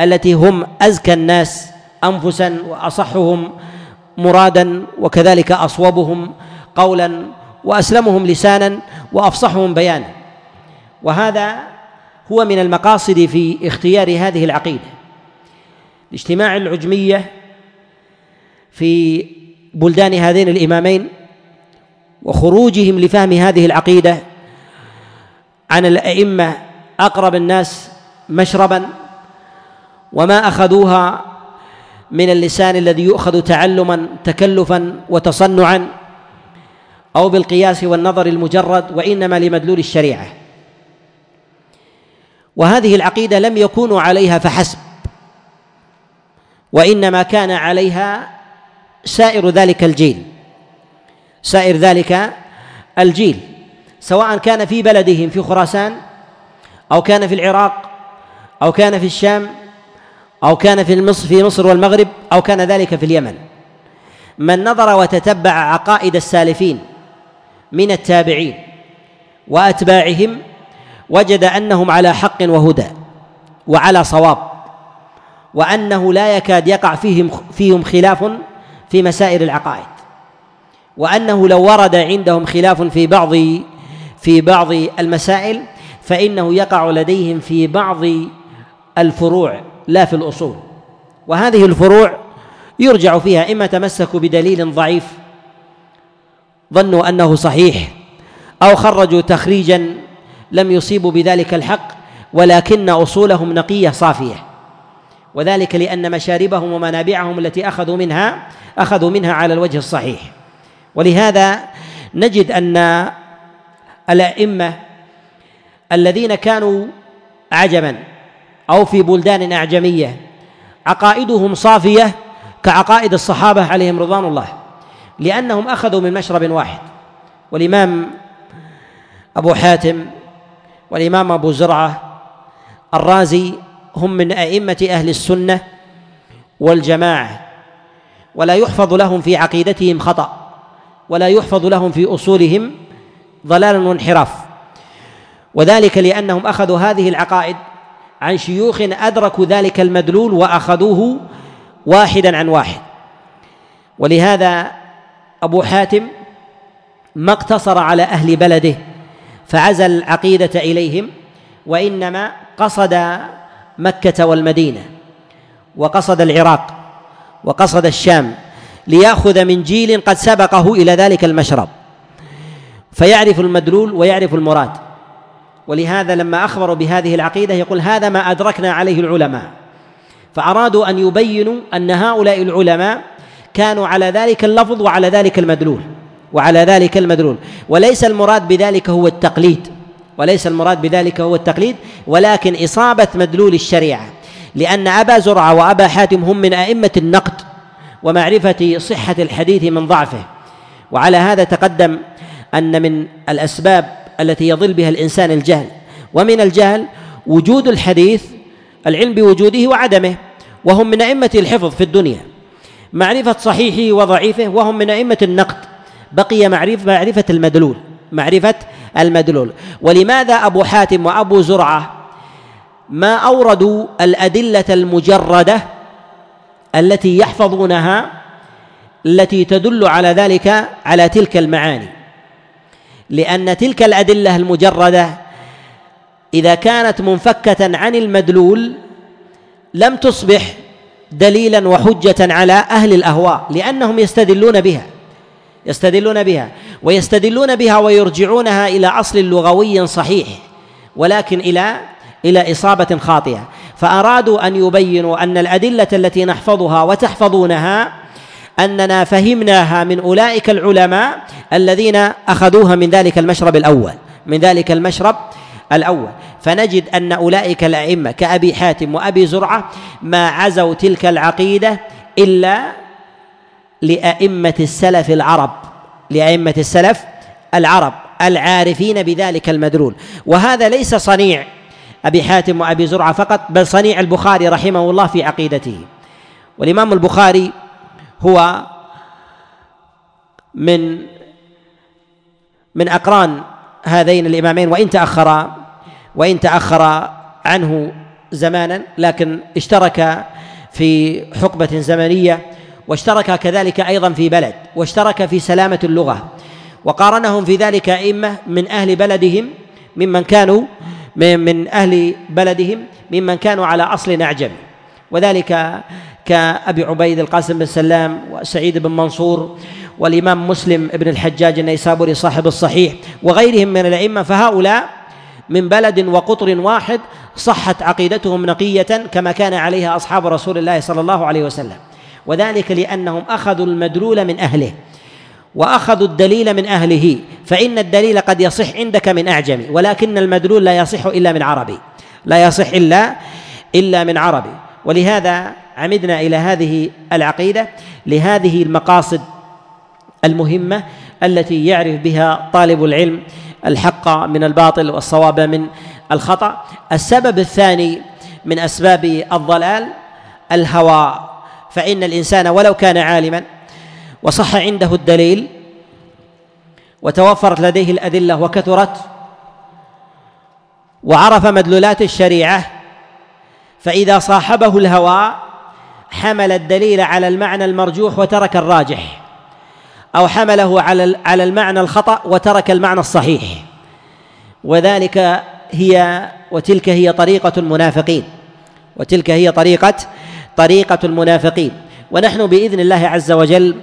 التي هم أزكى الناس انفسا وأصحهم مرادا وكذلك اصوبهم قولا وأسلمهم لسانا وأفصحهم بيانا. وهذا هو من المقاصد في اختيار هذه العقيدة. اجتماع العجمية في بلدان هذين الإمامين وخروجهم لفهم هذه العقيدة عن الأئمة أقرب الناس مشربا وما أخذوها من اللسان الذي يؤخذ تعلما تكلفا وتصنعا أو بالقياس والنظر المجرد وإنما لمدلول الشريعة. وهذه العقيدة لم يكونوا عليها فحسب. وإنما كان عليها سائر ذلك الجيل سائر ذلك الجيل سواء كان في بلدهم في خراسان أو كان في العراق أو كان في الشام أو كان في مصر في مصر والمغرب أو كان ذلك في اليمن. من نظر وتتبع عقائد السالفين من التابعين وأتباعهم وجد أنهم على حق وهدى وعلى صواب. وأنه لا يكاد يقع فيهم فيهم خلاف في مسائل العقائد. وأنه لو ورد عندهم خلاف في بعض في بعض المسائل فإنه يقع لديهم في بعض الفروع لا في الأصول. وهذه الفروع يرجع فيها إما تمسكوا بدليل ضعيف ظنوا أنه صحيح أو خرجوا تخريجا لم يصيبوا بذلك الحق ولكن أصولهم نقية صافية. وذلك لأن مشاربهم ومنابعهم التي أخذوا منها أخذوا منها على الوجه الصحيح. ولهذا نجد أن الأئمة الذين كانوا عجبا أو في بلدان أعجمية عقائدهم صافية كعقائد الصحابة عليهم رضوان الله لأنهم أخذوا من مشرب واحد. والإمام أبو حاتم والإمام أبو زرعة الرازي هم من أئمة أهل السنة والجماعة ولا يحفظ لهم في عقيدتهم خطأ ولا يحفظ لهم في أصولهم ضلال وانحراف. وذلك لأنهم أخذوا هذه العقائد عن شيوخ أدركوا ذلك المدلول وأخذوه واحدا عن واحد. ولهذا أبو حاتم ما اقتصر على أهل بلده فعزل العقيدة إليهم وإنما قصد مكة والمدينة وقصد العراق وقصد الشام ليأخذ من جيل قد سبقه إلى ذلك المشرب. فيعرف المدلول ويعرف المراد. ولهذا لما أخبروا بهذه العقيدة يقول هذا ما أدركنا عليه العلماء. فأرادوا أن يبينوا أن هؤلاء العلماء كانوا على ذلك اللفظ وعلى ذلك المدلول وعلى ذلك المدلول. وليس المراد بذلك هو التقليد. وليس المراد بذلك هو التقليد ولكن إصابة مدلول الشريعة لأن أبا زرعة وأبا حاتم هم من أئمة النقد ومعرفة صحة الحديث من ضعفه. وعلى هذا تقدم أن من الأسباب التي يضل بها الإنسان الجهل ومن الجهل وجود الحديث العلم بوجوده وعدمه وهم من أئمة الحفظ في الدنيا. معرفة صحيحه وضعيفه وهم من أئمة النقد بقي معرفة المدلول. معرفة المدلول. ولماذا أبو حاتم وأبو زرعة ما أوردوا الأدلة المجردة التي يحفظونها التي تدل على ذلك على تلك المعاني؟ لأن تلك الأدلة المجردة إذا كانت منفكة عن المدلول لم تصبح دليلا وحجة على أهل الأهواء لأنهم يستدلون بها. يستدلون بها ويستدلون بها ويرجعونها إلى أصل لغوي صحيح ولكن إلى إلى إصابة خاطئة. فأرادوا أن يبينوا أن الأدلة التي نحفظها وتحفظونها أننا فهمناها من أولئك العلماء الذين أخذوها من ذلك المشرب الأول من ذلك المشرب الأول. فنجد أن أولئك الأئمة كأبي حاتم وأبي زرعة ما عزوا تلك العقيدة إلا لأئمة السلف العرب لأئمة السلف العرب العارفين بذلك المدلول. وهذا ليس صنيع أبي حاتم وأبي زرعة فقط بل صنيع البخاري رحمه الله في عقيدته. والإمام البخاري هو من من أقران هذين الإمامين وإن تأخر وإن تأخر عنه زمانا لكن اشترك في حقبة زمنية واشترك كذلك أيضا في بلد واشترك في سلامة اللغة وقارنهم في ذلك أئمة من أهل بلدهم ممن كانوا من أهل بلدهم ممن كانوا على أصل أعجمي. وذلك كأبي عبيد القاسم بن سلام وسعيد بن منصور والإمام مسلم بن الحجاج النيسابوري صاحب الصحيح وغيرهم من الأئمة فهؤلاء من بلد وقطر واحد صحت عقيدتهم نقية كما كان عليها أصحاب رسول الله صلى الله عليه وسلم. وذلك لأنهم أخذوا المدلول من أهله وأخذوا الدليل من أهله فإن الدليل قد يصح عندك من أعجمي ولكن المدلول لا يصح إلا من عربي لا يصح إلا إلا من عربي. ولهذا عمدنا إلى هذه العقيدة لهذه المقاصد المهمة التي يعرف بها طالب العلم الحق من الباطل والصواب من الخطأ. السبب الثاني من أسباب الضلال الهوى فإن الإنسان ولو كان عالما وصح عنده الدليل وتوفرت لديه الأدلة وكثرت وعرف مدلولات الشريعة فإذا صاحبه الهوى حمل الدليل على المعنى المرجوح وترك الراجح أو حمله على على المعنى الخطأ وترك المعنى الصحيح. وذلك هي وتلك هي طريقة المنافقين وتلك هي طريقة طريقة المنافقين. ونحن بإذن الله عز وجل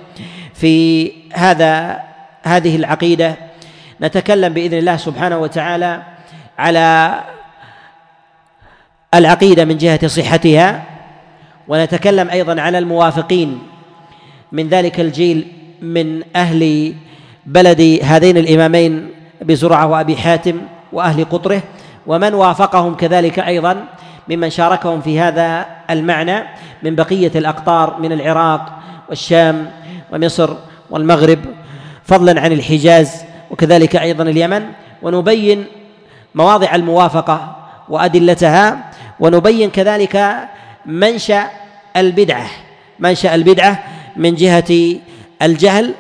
في هذا هذه العقيدة نتكلم بإذن الله سبحانه وتعالى على العقيدة من جهة صحتها ونتكلم أيضا على الموافقين من ذلك الجيل من أهل بلد هذين الإمامين بزرعة وأبي حاتم وأهل قطره ومن وافقهم كذلك أيضا ممن شاركهم في هذا المعنى من بقية الأقطار من العراق والشام ومصر والمغرب فضلا عن الحجاز وكذلك أيضا اليمن ونبين مواضع الموافقة وأدلتها ونبين كذلك منشأ البدعة منشأ البدعة من جهة الجهل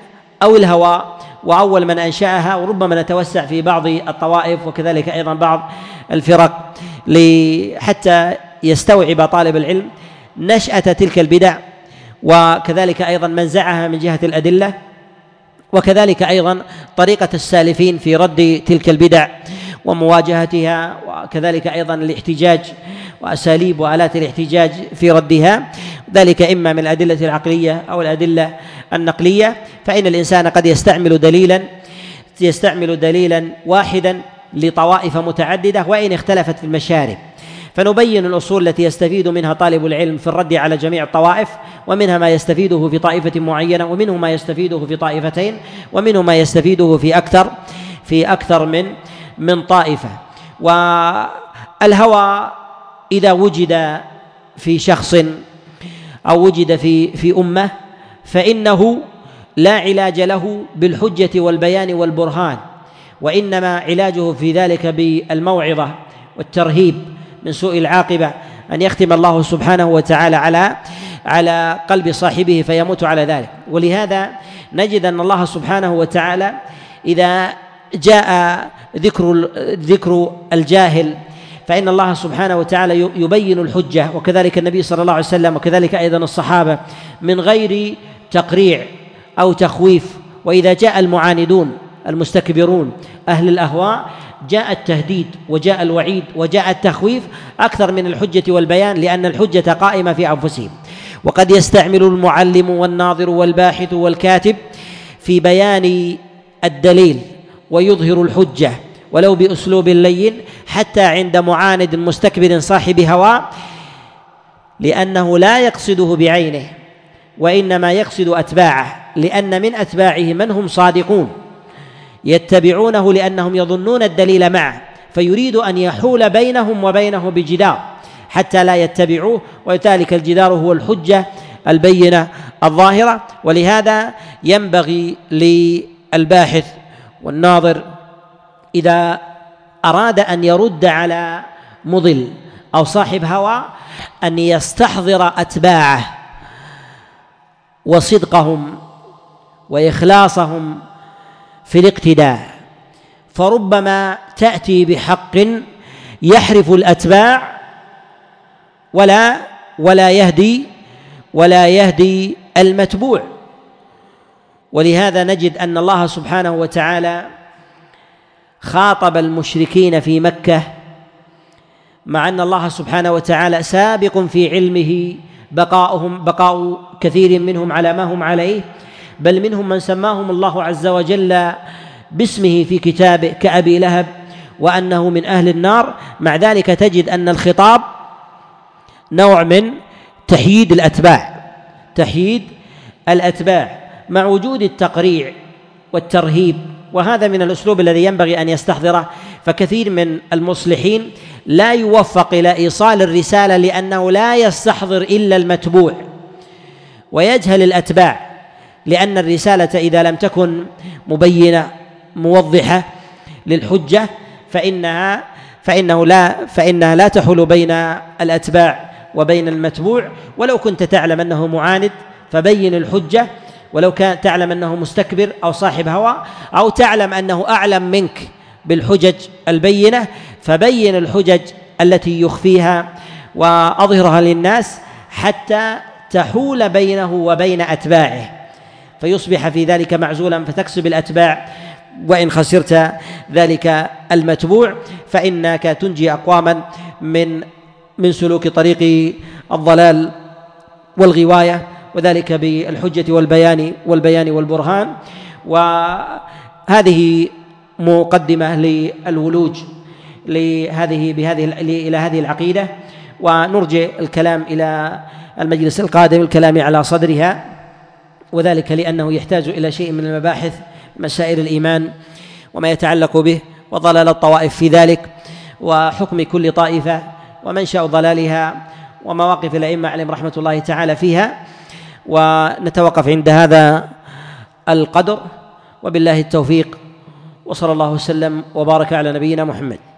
أو الهوى وأول من أنشأها وربما نتوسع في بعض الطوائف وكذلك أيضا بعض الفرق حتى يستوعب طالب العلم نشأة تلك البدع وكذلك أيضا منزعها من جهة الأدلة وكذلك أيضا طريقة السالفين في رد تلك البدع ومواجهتها وكذلك أيضا الاحتجاج وأساليب وآلات الاحتجاج في ردها. ذلك إما من الأدلة العقلية أو الأدلة النقلية فإن الإنسان قد يستعمل دليلا يستعمل دليلا واحدا لطوائف متعددة وإن اختلفت في المشارب. فنبين الأصول التي يستفيد منها طالب العلم في الرد على جميع الطوائف ومنها ما يستفيده في طائفة معينة ومنه ما يستفيده في طائفتين ومنه ما يستفيده في أكثر في أكثر من من طائفة. والهوى إذا وجد في شخص أو وجد في في أمة فإنه لا علاج له بالحجة والبيان والبرهان وإنما علاجه في ذلك بالموعظة والترهيب من سوء العاقبة أن يختم الله سبحانه وتعالى على على قلب صاحبه فيموت على ذلك. ولهذا نجد أن الله سبحانه وتعالى إذا جاء ذكر ذكر الجاهل فإن الله سبحانه وتعالى يبين الحجة. وكذلك النبي صلى الله عليه وسلم وكذلك أيضا الصحابة من غير تقريع أو تخويف. وإذا جاء المعاندون المستكبرون أهل الأهواء جاء التهديد وجاء الوعيد وجاء التخويف أكثر من الحجة والبيان لأن الحجة قائمة في أنفسهم. وقد يستعمل المعلم والناظر والباحث والكاتب في بيان الدليل ويظهر الحجة ولو بأسلوب لين حتى عند معاند مستكبر صاحب هوى لأنه لا يقصده بعينه وإنما يقصد أتباعه لأن من أتباعه من هم صادقون. يتبعونه لأنهم يظنون الدليل معه فيريد أن يحول بينهم وبينه بجدار حتى لا يتبعوه وذلك الجدار هو الحجة البينة الظاهرة ولهذا ينبغي للباحث والناظر إذا أراد أن يرد على مضل أو صاحب هوى أن يستحضر أتباعه وصدقهم وإخلاصهم في الاقتداء فربما تأتي بحق يحرف الأتباع ولا ولا يهدي ولا يهدي المتبوع. ولهذا نجد أن الله سبحانه وتعالى خاطب المشركين في مكة مع أن الله سبحانه وتعالى سابق في علمه بقاؤهم بقاء كثير منهم على ما هم عليه. بل منهم من سماهم الله عز وجل باسمه في كتابه كأبي لهب وأنه من أهل النار. مع ذلك تجد أن الخطاب نوع من تحييد الأتباع تحييد الأتباع مع وجود التقريع والترهيب وهذا من الأسلوب الذي ينبغي أن يستحضره. فكثير من المصلحين لا يوفق إلى إيصال الرسالة لأنه لا يستحضر إلا المتبوع ويجهل الأتباع. لأن الرسالة إذا لم تكن مبينة موضحة للحجة فإنها فإنه لا فإنها لا تحول بين الأتباع وبين المتبوع. ولو كنت تعلم أنه معاند فبين الحجة. ولو كان تعلم أنه مستكبر أو صاحب هوى أو تعلم أنه أعلم منك بالحجج البينة فبين الحجج التي يخفيها وأظهرها للناس حتى تحول بينه وبين أتباعه. فيصبح في ذلك معزولا فتكسب الأتباع. وإن خسرت ذلك المتبوع فإنك تنجي أقواما من من سلوك طريق الضلال والغواية. وذلك بالحجة والبيان والبيان والبرهان. وهذه مقدمة للولوج لهذه بهذه إلى هذه العقيدة. ونرجع الكلام إلى المجلس القادم الكلام على صدرها. وذلك لأنه يحتاج إلى شيء من المباحث مسائل الإيمان وما يتعلق به وضلال الطوائف في ذلك وحكم كل طائفة ومنشأ ضلالها ومواقف الأئمة عليهم رحمة الله تعالى فيها. ونتوقف عند هذا القدر. وبالله التوفيق. وصلى الله وسلم وبارك على نبينا محمد.